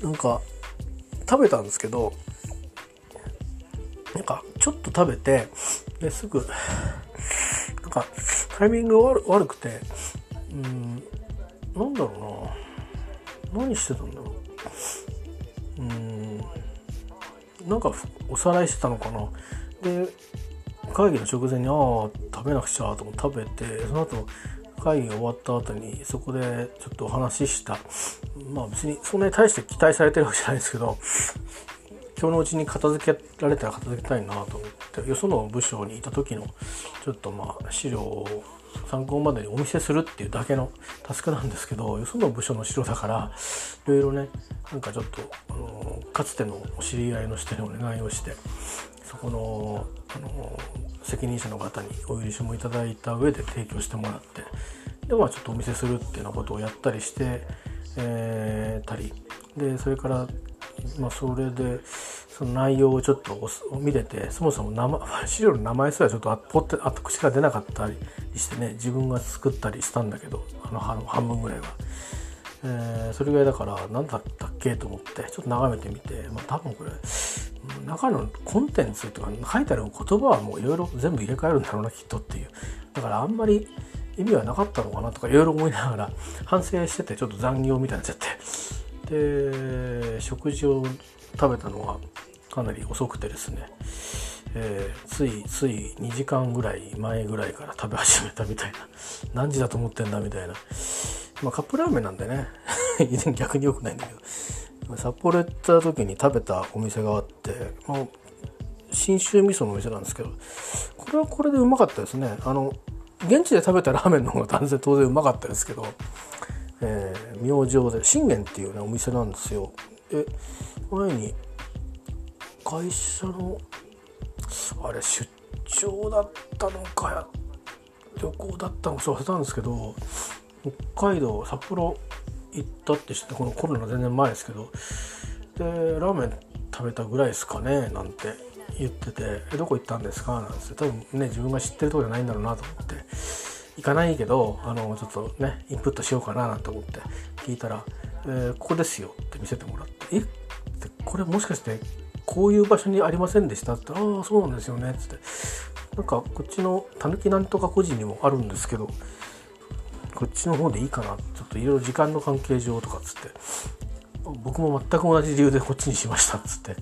なんか食べたんですけどなんかちょっと食べてですぐなんかタイミング悪悪くてうんなんだろうな。何してたんだろう。うんなんかおさらいしてたのかな。で会議の直前にああ食べなくちゃと思って食べてその後会議が終わった後にそこでちょっとお話しした。まあ別にそんなに大して期待されてるわけじゃないですけど。今日のうちに片付けられたら片付けたいなと思ってよその部署にいた時のちょっとまあ資料を参考までにお見せするっていうだけのタスクなんですけどよその部署の資料だからいろいろねなんかちょっとあのかつてのお知り合いの人にお願いをしてそこのあの責任者の方にお許しもいただいた上で提供してもらってでまあちょっとお見せするっていうようなことをやったりして、えー、たりでそれからまあそれでその内容をちょっと見ててそもそも生 [LAUGHS] 資料の名前すらちょっとあポってあと口が出なかったりしてね自分が作ったりしたんだけどあの半分ぐらいは。えー、それぐらいだから何だったっけと思ってちょっと眺めてみて、まあ、多分これ中のコンテンツとか書いてある言葉はもういろいろ全部入れ替えるんだろうなきっとっていうだからあんまり意味はなかったのかなとかいろいろ思いながら反省しててちょっと残業みたいになっちゃって。で食事を食べたのはかなり遅くてですね、えー、ついつい2時間ぐらい前ぐらいから食べ始めたみたいな。何時だと思ってんだみたいな、まあ、カップラーメンなんでね。[LAUGHS] 逆に良くないんだけど。札幌行った時に食べたお店があって、まあ、信州味噌のお店なんですけどこれはこれでうまかったですね。あの現地で食べたラーメンの方が断然当然うまかったですけど、えー、明星で信玄っていうねお店なんですよ。で前に会社のあれ出張だったのか旅行だったのか忘れたんですけど北海道札幌行ったって知ってこのコロナ全然前ですけどでラーメン食べたぐらいですかねなんて。言ってて「どこ行ったんですか?」なんて多分ね自分が知ってるとこじゃないんだろうなと思って行かないけどあのちょっとねインプットしようかななんて思って聞いたら「えー、ここですよ」って見せてもらって「え？っ?」てこれもしかしてこういう場所にありませんでした？って「ああそうなんですよね」っつって。なんかこっちのたぬきなんとか個人にもあるんですけどこっちの方でいいかな？ちょっといろいろ時間の関係上とかっつって。僕も全く同じ理由でこっちにしました。っつって、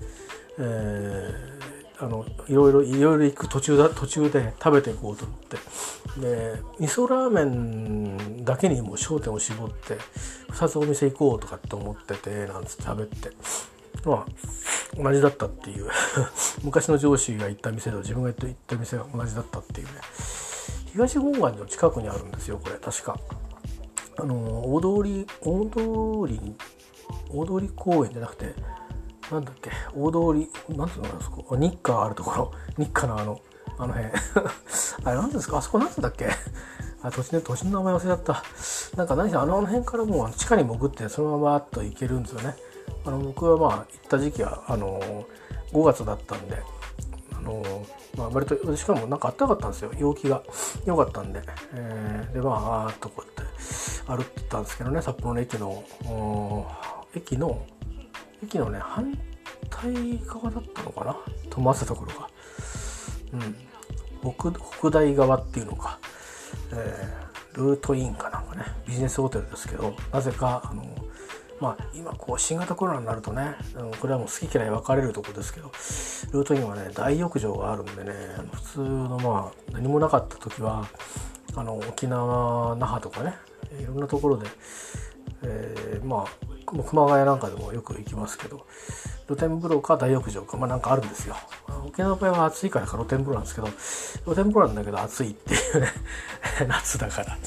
あのいろいろいろいろ行く途中だ途中で食べていこうと思って。で味噌ラーメンだけにも焦点を絞って2つお店行こうとかって思っててなんつって食べて。まあ同じだったっていう。[LAUGHS] 昔の上司が行った店と自分が行った店が同じだったっていうね。東本願寺の近くにあるんですよこれ確か。あの大通り大通り大通り公園じゃなくてなんだっけ？大通りなんていうのかなそこ？日課あるところ。[LAUGHS] 日課のあのあの辺。[LAUGHS] あれ何ですか？あそこなんだっけ？[LAUGHS] あ土地ね土地の名前忘れちゃった。なんか何せあの辺からもう地下に潜ってそのままっと行けるんですよね。あの僕はまあ行った時期はあの5月だったんであのまあ割としかもなんかあったかかったんですよ。陽気が。良かったんで、えー、でまああーっとこうやって歩いてたんですけどね。札幌の駅の駅の駅のね反対側だったのかな？止まったところが。うん。北北大側っていうのか、えー、ルートインかなんかね。ビジネスホテルですけどなぜかあのまあ今こう新型コロナになるとねこれはもう好き嫌い分かれるとこですけどルートインはね大浴場があるんでね普通のまあ何もなかった時はあの沖縄那覇とかねいろんなところで、えー、まあ熊谷なんかでもよく行きますけど露天風呂か大浴場かまあなんかあるんですよ。沖縄の場合は暑いからか露天風呂なんですけど露天風呂なんだけど暑いっていうね [LAUGHS] 夏だから。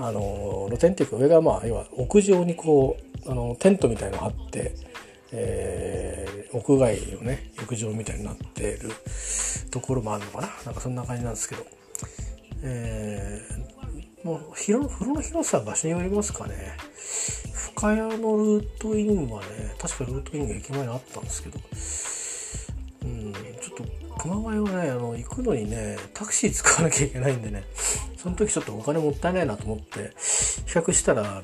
あの露天っていうか上がまあ要は屋上にこうあのテントみたいの張ってえー、屋外のね浴場みたいになってるところもあるのかな。なんかそんな感じなんですけど、えー、もう広風呂の広さは場所によりますかね。深谷のルートインはね確かルートインが駅前にあったんですけど。うんちょっと熊谷はねあの行くのにねタクシー使わなきゃいけないんでね。その時ちょっとお金もったいないなと思って比較したら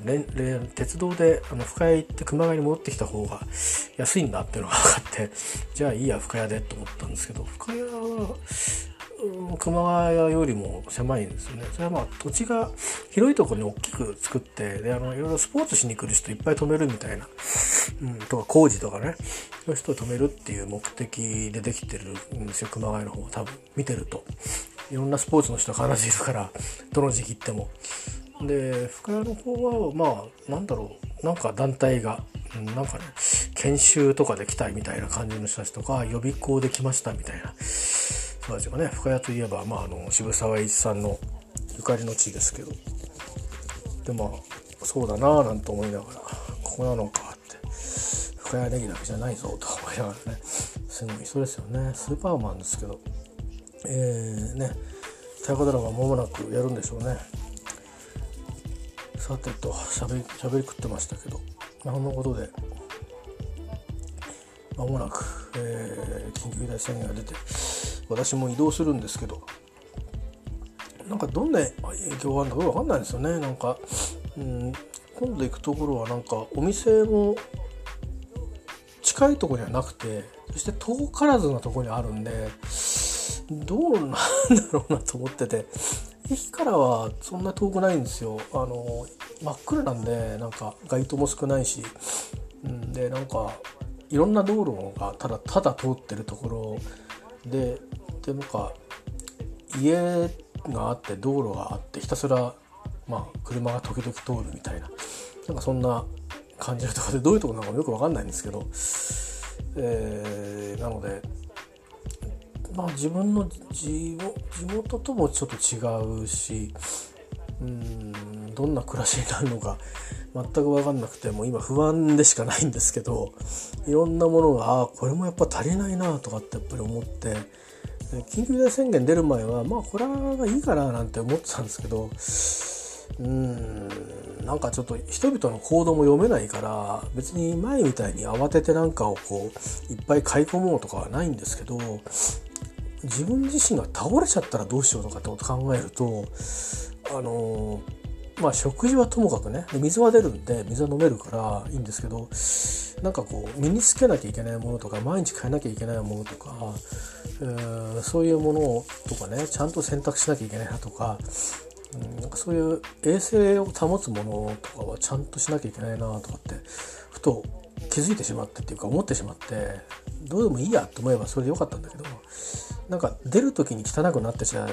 鉄道であの深谷行って熊谷に戻ってきた方が安いんだっていうのが分かってじゃあいいや深谷でと思ったんですけど深谷は熊谷よりも狭いんですよね。それはまあ土地が広いところに大きく作ってであのいろいろスポーツしに来る人いっぱい止めるみたいな、うん、とか工事とかね。そういう人を止めるっていう目的でできてるんですよ。熊谷の方は多分見てると。いろんなスポーツの人が必ずいるからどの時期行っても。で深谷の方はまあなんだろう。なんか団体がなんかね研修とかで来たいみたいな感じの人たちとか予備校で来ましたみたいな。人たちがね。深谷といえば、まあ、あの渋沢栄一さんのゆかりの地ですけど。でまあそうだなぁなんて思いながらここなのかって。深谷ネギだけじゃないぞと思いながらね。すごい人ですよね。スーパーマンですけど。えー、ね。大河ドラマ間もなくやるんでしょうね。さてとしゃべりしゃべり食ってましたけど。そんなことで間もなく、えー、緊急事態宣言が出て私も移動するんですけどなんかどんな影響があるのか分かんないですよね。なんか、うん、今度行くところはなんかお店も近いところにはなくてそして遠からずなところにあるんでどうなんだろうなと思ってて駅からはそんな遠くないんですよ。あの真っ暗なんでなんか街灯も少ないし、うん、でなんかいろんな道路がただただ通ってるところででなんか家があって道路があってひたすらまあ車が時々通るみたいななんかそんな感じのところでどういうとこなのかよく分かんないんですけど、えー、なのでまあ自分の地元ともちょっと違うしうんどんな暮らしになるのか全く分かんなくてもう今不安でしかないんですけどいろんなものがあこれもやっぱ足りないなとかってやっぱり思って緊急事態宣言出る前はまあこれはいいかななんて思ってたんですけどうんなんかちょっと人々の行動も読めないから別に前みたいに慌ててなんかをこういっぱい買い込もうとかはないんですけど自分自身が倒れちゃったらどうしようとかってこと考えるとあのまあ食事はともかくね。水は出るんで水は飲めるからいいんですけどなんかこう身につけなきゃいけないものとか毎日変えなきゃいけないものとか、えー、そういうものとかねちゃんと選択しなきゃいけないなとか、うん、なんかそういう衛生を保つものとかはちゃんとしなきゃいけないなとかってふと気づいてしまってっていうか思ってしまってどうでもいいやと思えばそれでよかったんだけどなんか出る時に汚くなってちゃ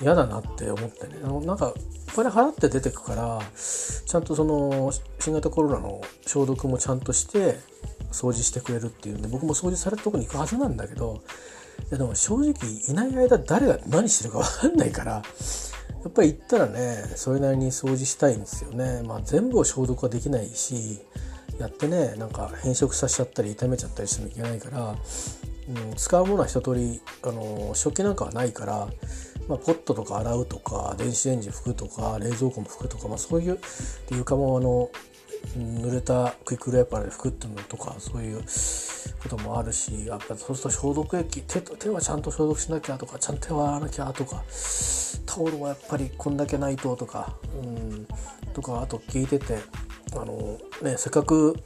嫌だなって思ってねあのなんかお金払って出てくからちゃんとその新型コロナの消毒もちゃんとして掃除してくれるっていうんで僕も掃除されたとこに行くはずなんだけどいやでも正直いない間誰が何してるか分かんないからやっぱり行ったらねそれなりに掃除したいんですよね。まあ、全部を消毒はできないしやってねなんか変色させちゃったり傷めちゃったりしてもいけないから、うん、使うものは一通りあの食器なんかはないから、まあ、ポットとか洗うとか電子レンジ拭くとか冷蔵庫も拭くとか、まあ、そういう床もあの濡れたクイックルワイパーで拭くっていうのとかそういうこともあるしやっぱそうすると消毒液手手はちゃんと消毒しなきゃとかちゃんと手は洗わなきゃとかタオルはやっぱりこんだけないととか、うん、とかあと聞いててあの、ね、せっかく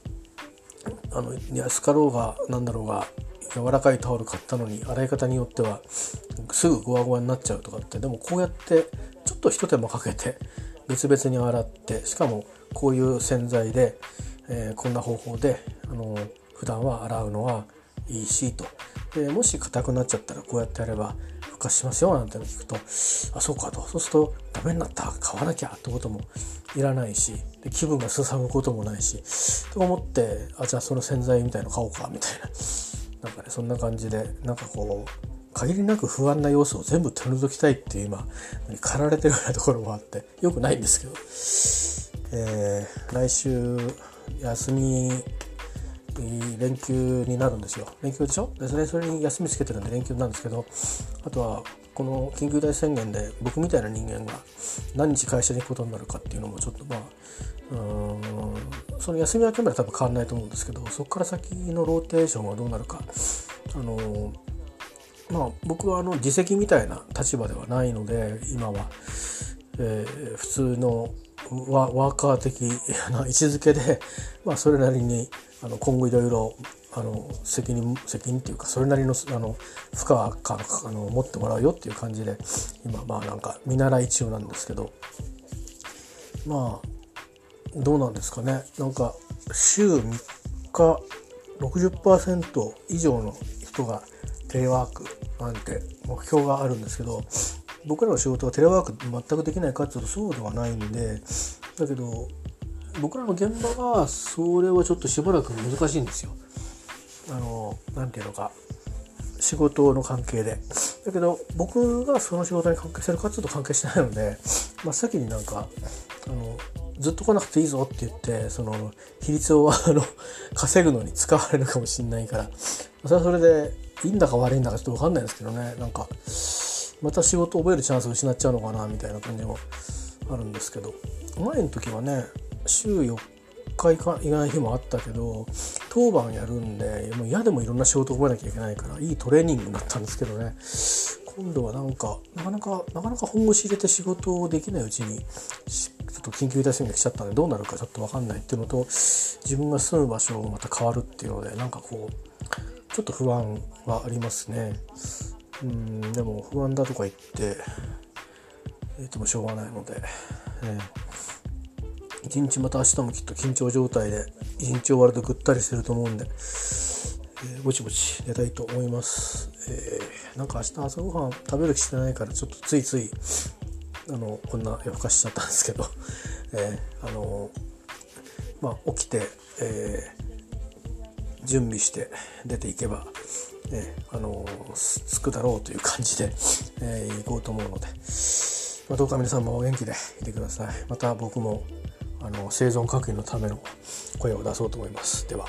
あの安かろうがなんだろうが柔らかいタオル買ったのに洗い方によってはすぐゴワゴワになっちゃうとかってでもこうやってちょっと一手間かけて別々に洗ってしかもこういう洗剤で、えー、こんな方法であの普段は洗うのはいいしと。でもし硬くなっちゃったらこうやってやれば復活しますよなんての聞くとあそうかと。そうするとダメになった。買わなきゃ。ってこともいらないし。で気分がすさむこともないし。と思ってあじゃあその洗剤みたいの買おうか。みたいな。なんかねそんな感じでなんかこう限りなく不安な要素を全部取り除きたいっていう今駆られてるようなところもあってよくないんですけど、えー、来週休み連休になるんですよ。連休でしょ？でそれそれに休みつけてるんで連休なんですけどあとはこの緊急事態宣言で僕みたいな人間が何日会社に行くことになるかっていうのもちょっとまあうんその休み明けまで多分変わらないと思うんですけどそこから先のローテーションはどうなるか。あのまあ僕はあの自責みたいな立場ではないので今は、えー、普通のワワーカー的 [LAUGHS] な位置づけで、[LAUGHS] まあ、それなりにあの今後いろいろあの責任責任っていうかそれなりのあの負荷感あの持ってもらうよっていう感じで今まあなんか見習い中なんですけどまあどうなんですかね。なんか週3日60%以上の人がテレワークなんて目標があるんですけど僕らの仕事はテレワーク全くできないかっていうとそうではないんでだけど僕らの現場はそれはちょっとしばらく難しいんですよ。あのなんていうのか仕事の関係で。だけど僕がその仕事に関係してるかっていうと関係してないので真っ先になんかあのずっと来なくていいぞって言ってその比率を [LAUGHS] あの稼ぐのに使われるかもしれないからそれはそれでいいんだか悪いんだかちょっと分かんないですけどねなんかまた仕事覚えるチャンスを失っちゃうのかなみたいな感じもあるんですけど前の時はね週4日行かない日もあったけど当番やるんでもう嫌でもいろんな仕事を覚えなきゃいけないからいいトレーニングになったんですけどね今度はなんかなかなかなかなか本腰入れて仕事をできないうちにちょっと緊急事態宣言来ちゃったんでどうなるかちょっと分かんないっていうのと自分が住む場所がまた変わるっていうのでなんかこうちょっと不安はありますね。うんでも不安だとか言って言ってもしょうがないので、えー、一日また明日もきっと緊張状態で一日終わるとぐったりしてると思うんで、えー、ぼちぼち寝たいと思います、えー、なんか明日朝ごはん食べる気してないからちょっとついついあのこんな夜更かしちゃったんですけど、[LAUGHS] えー、あのまあ起きて、え、準備して出ていけばね、あのつくだろうという感じで、えー、行こうと思うので、まあ、どうか皆さんもお元気でいてください。また僕もあの生存確認のための声を出そうと思います。では。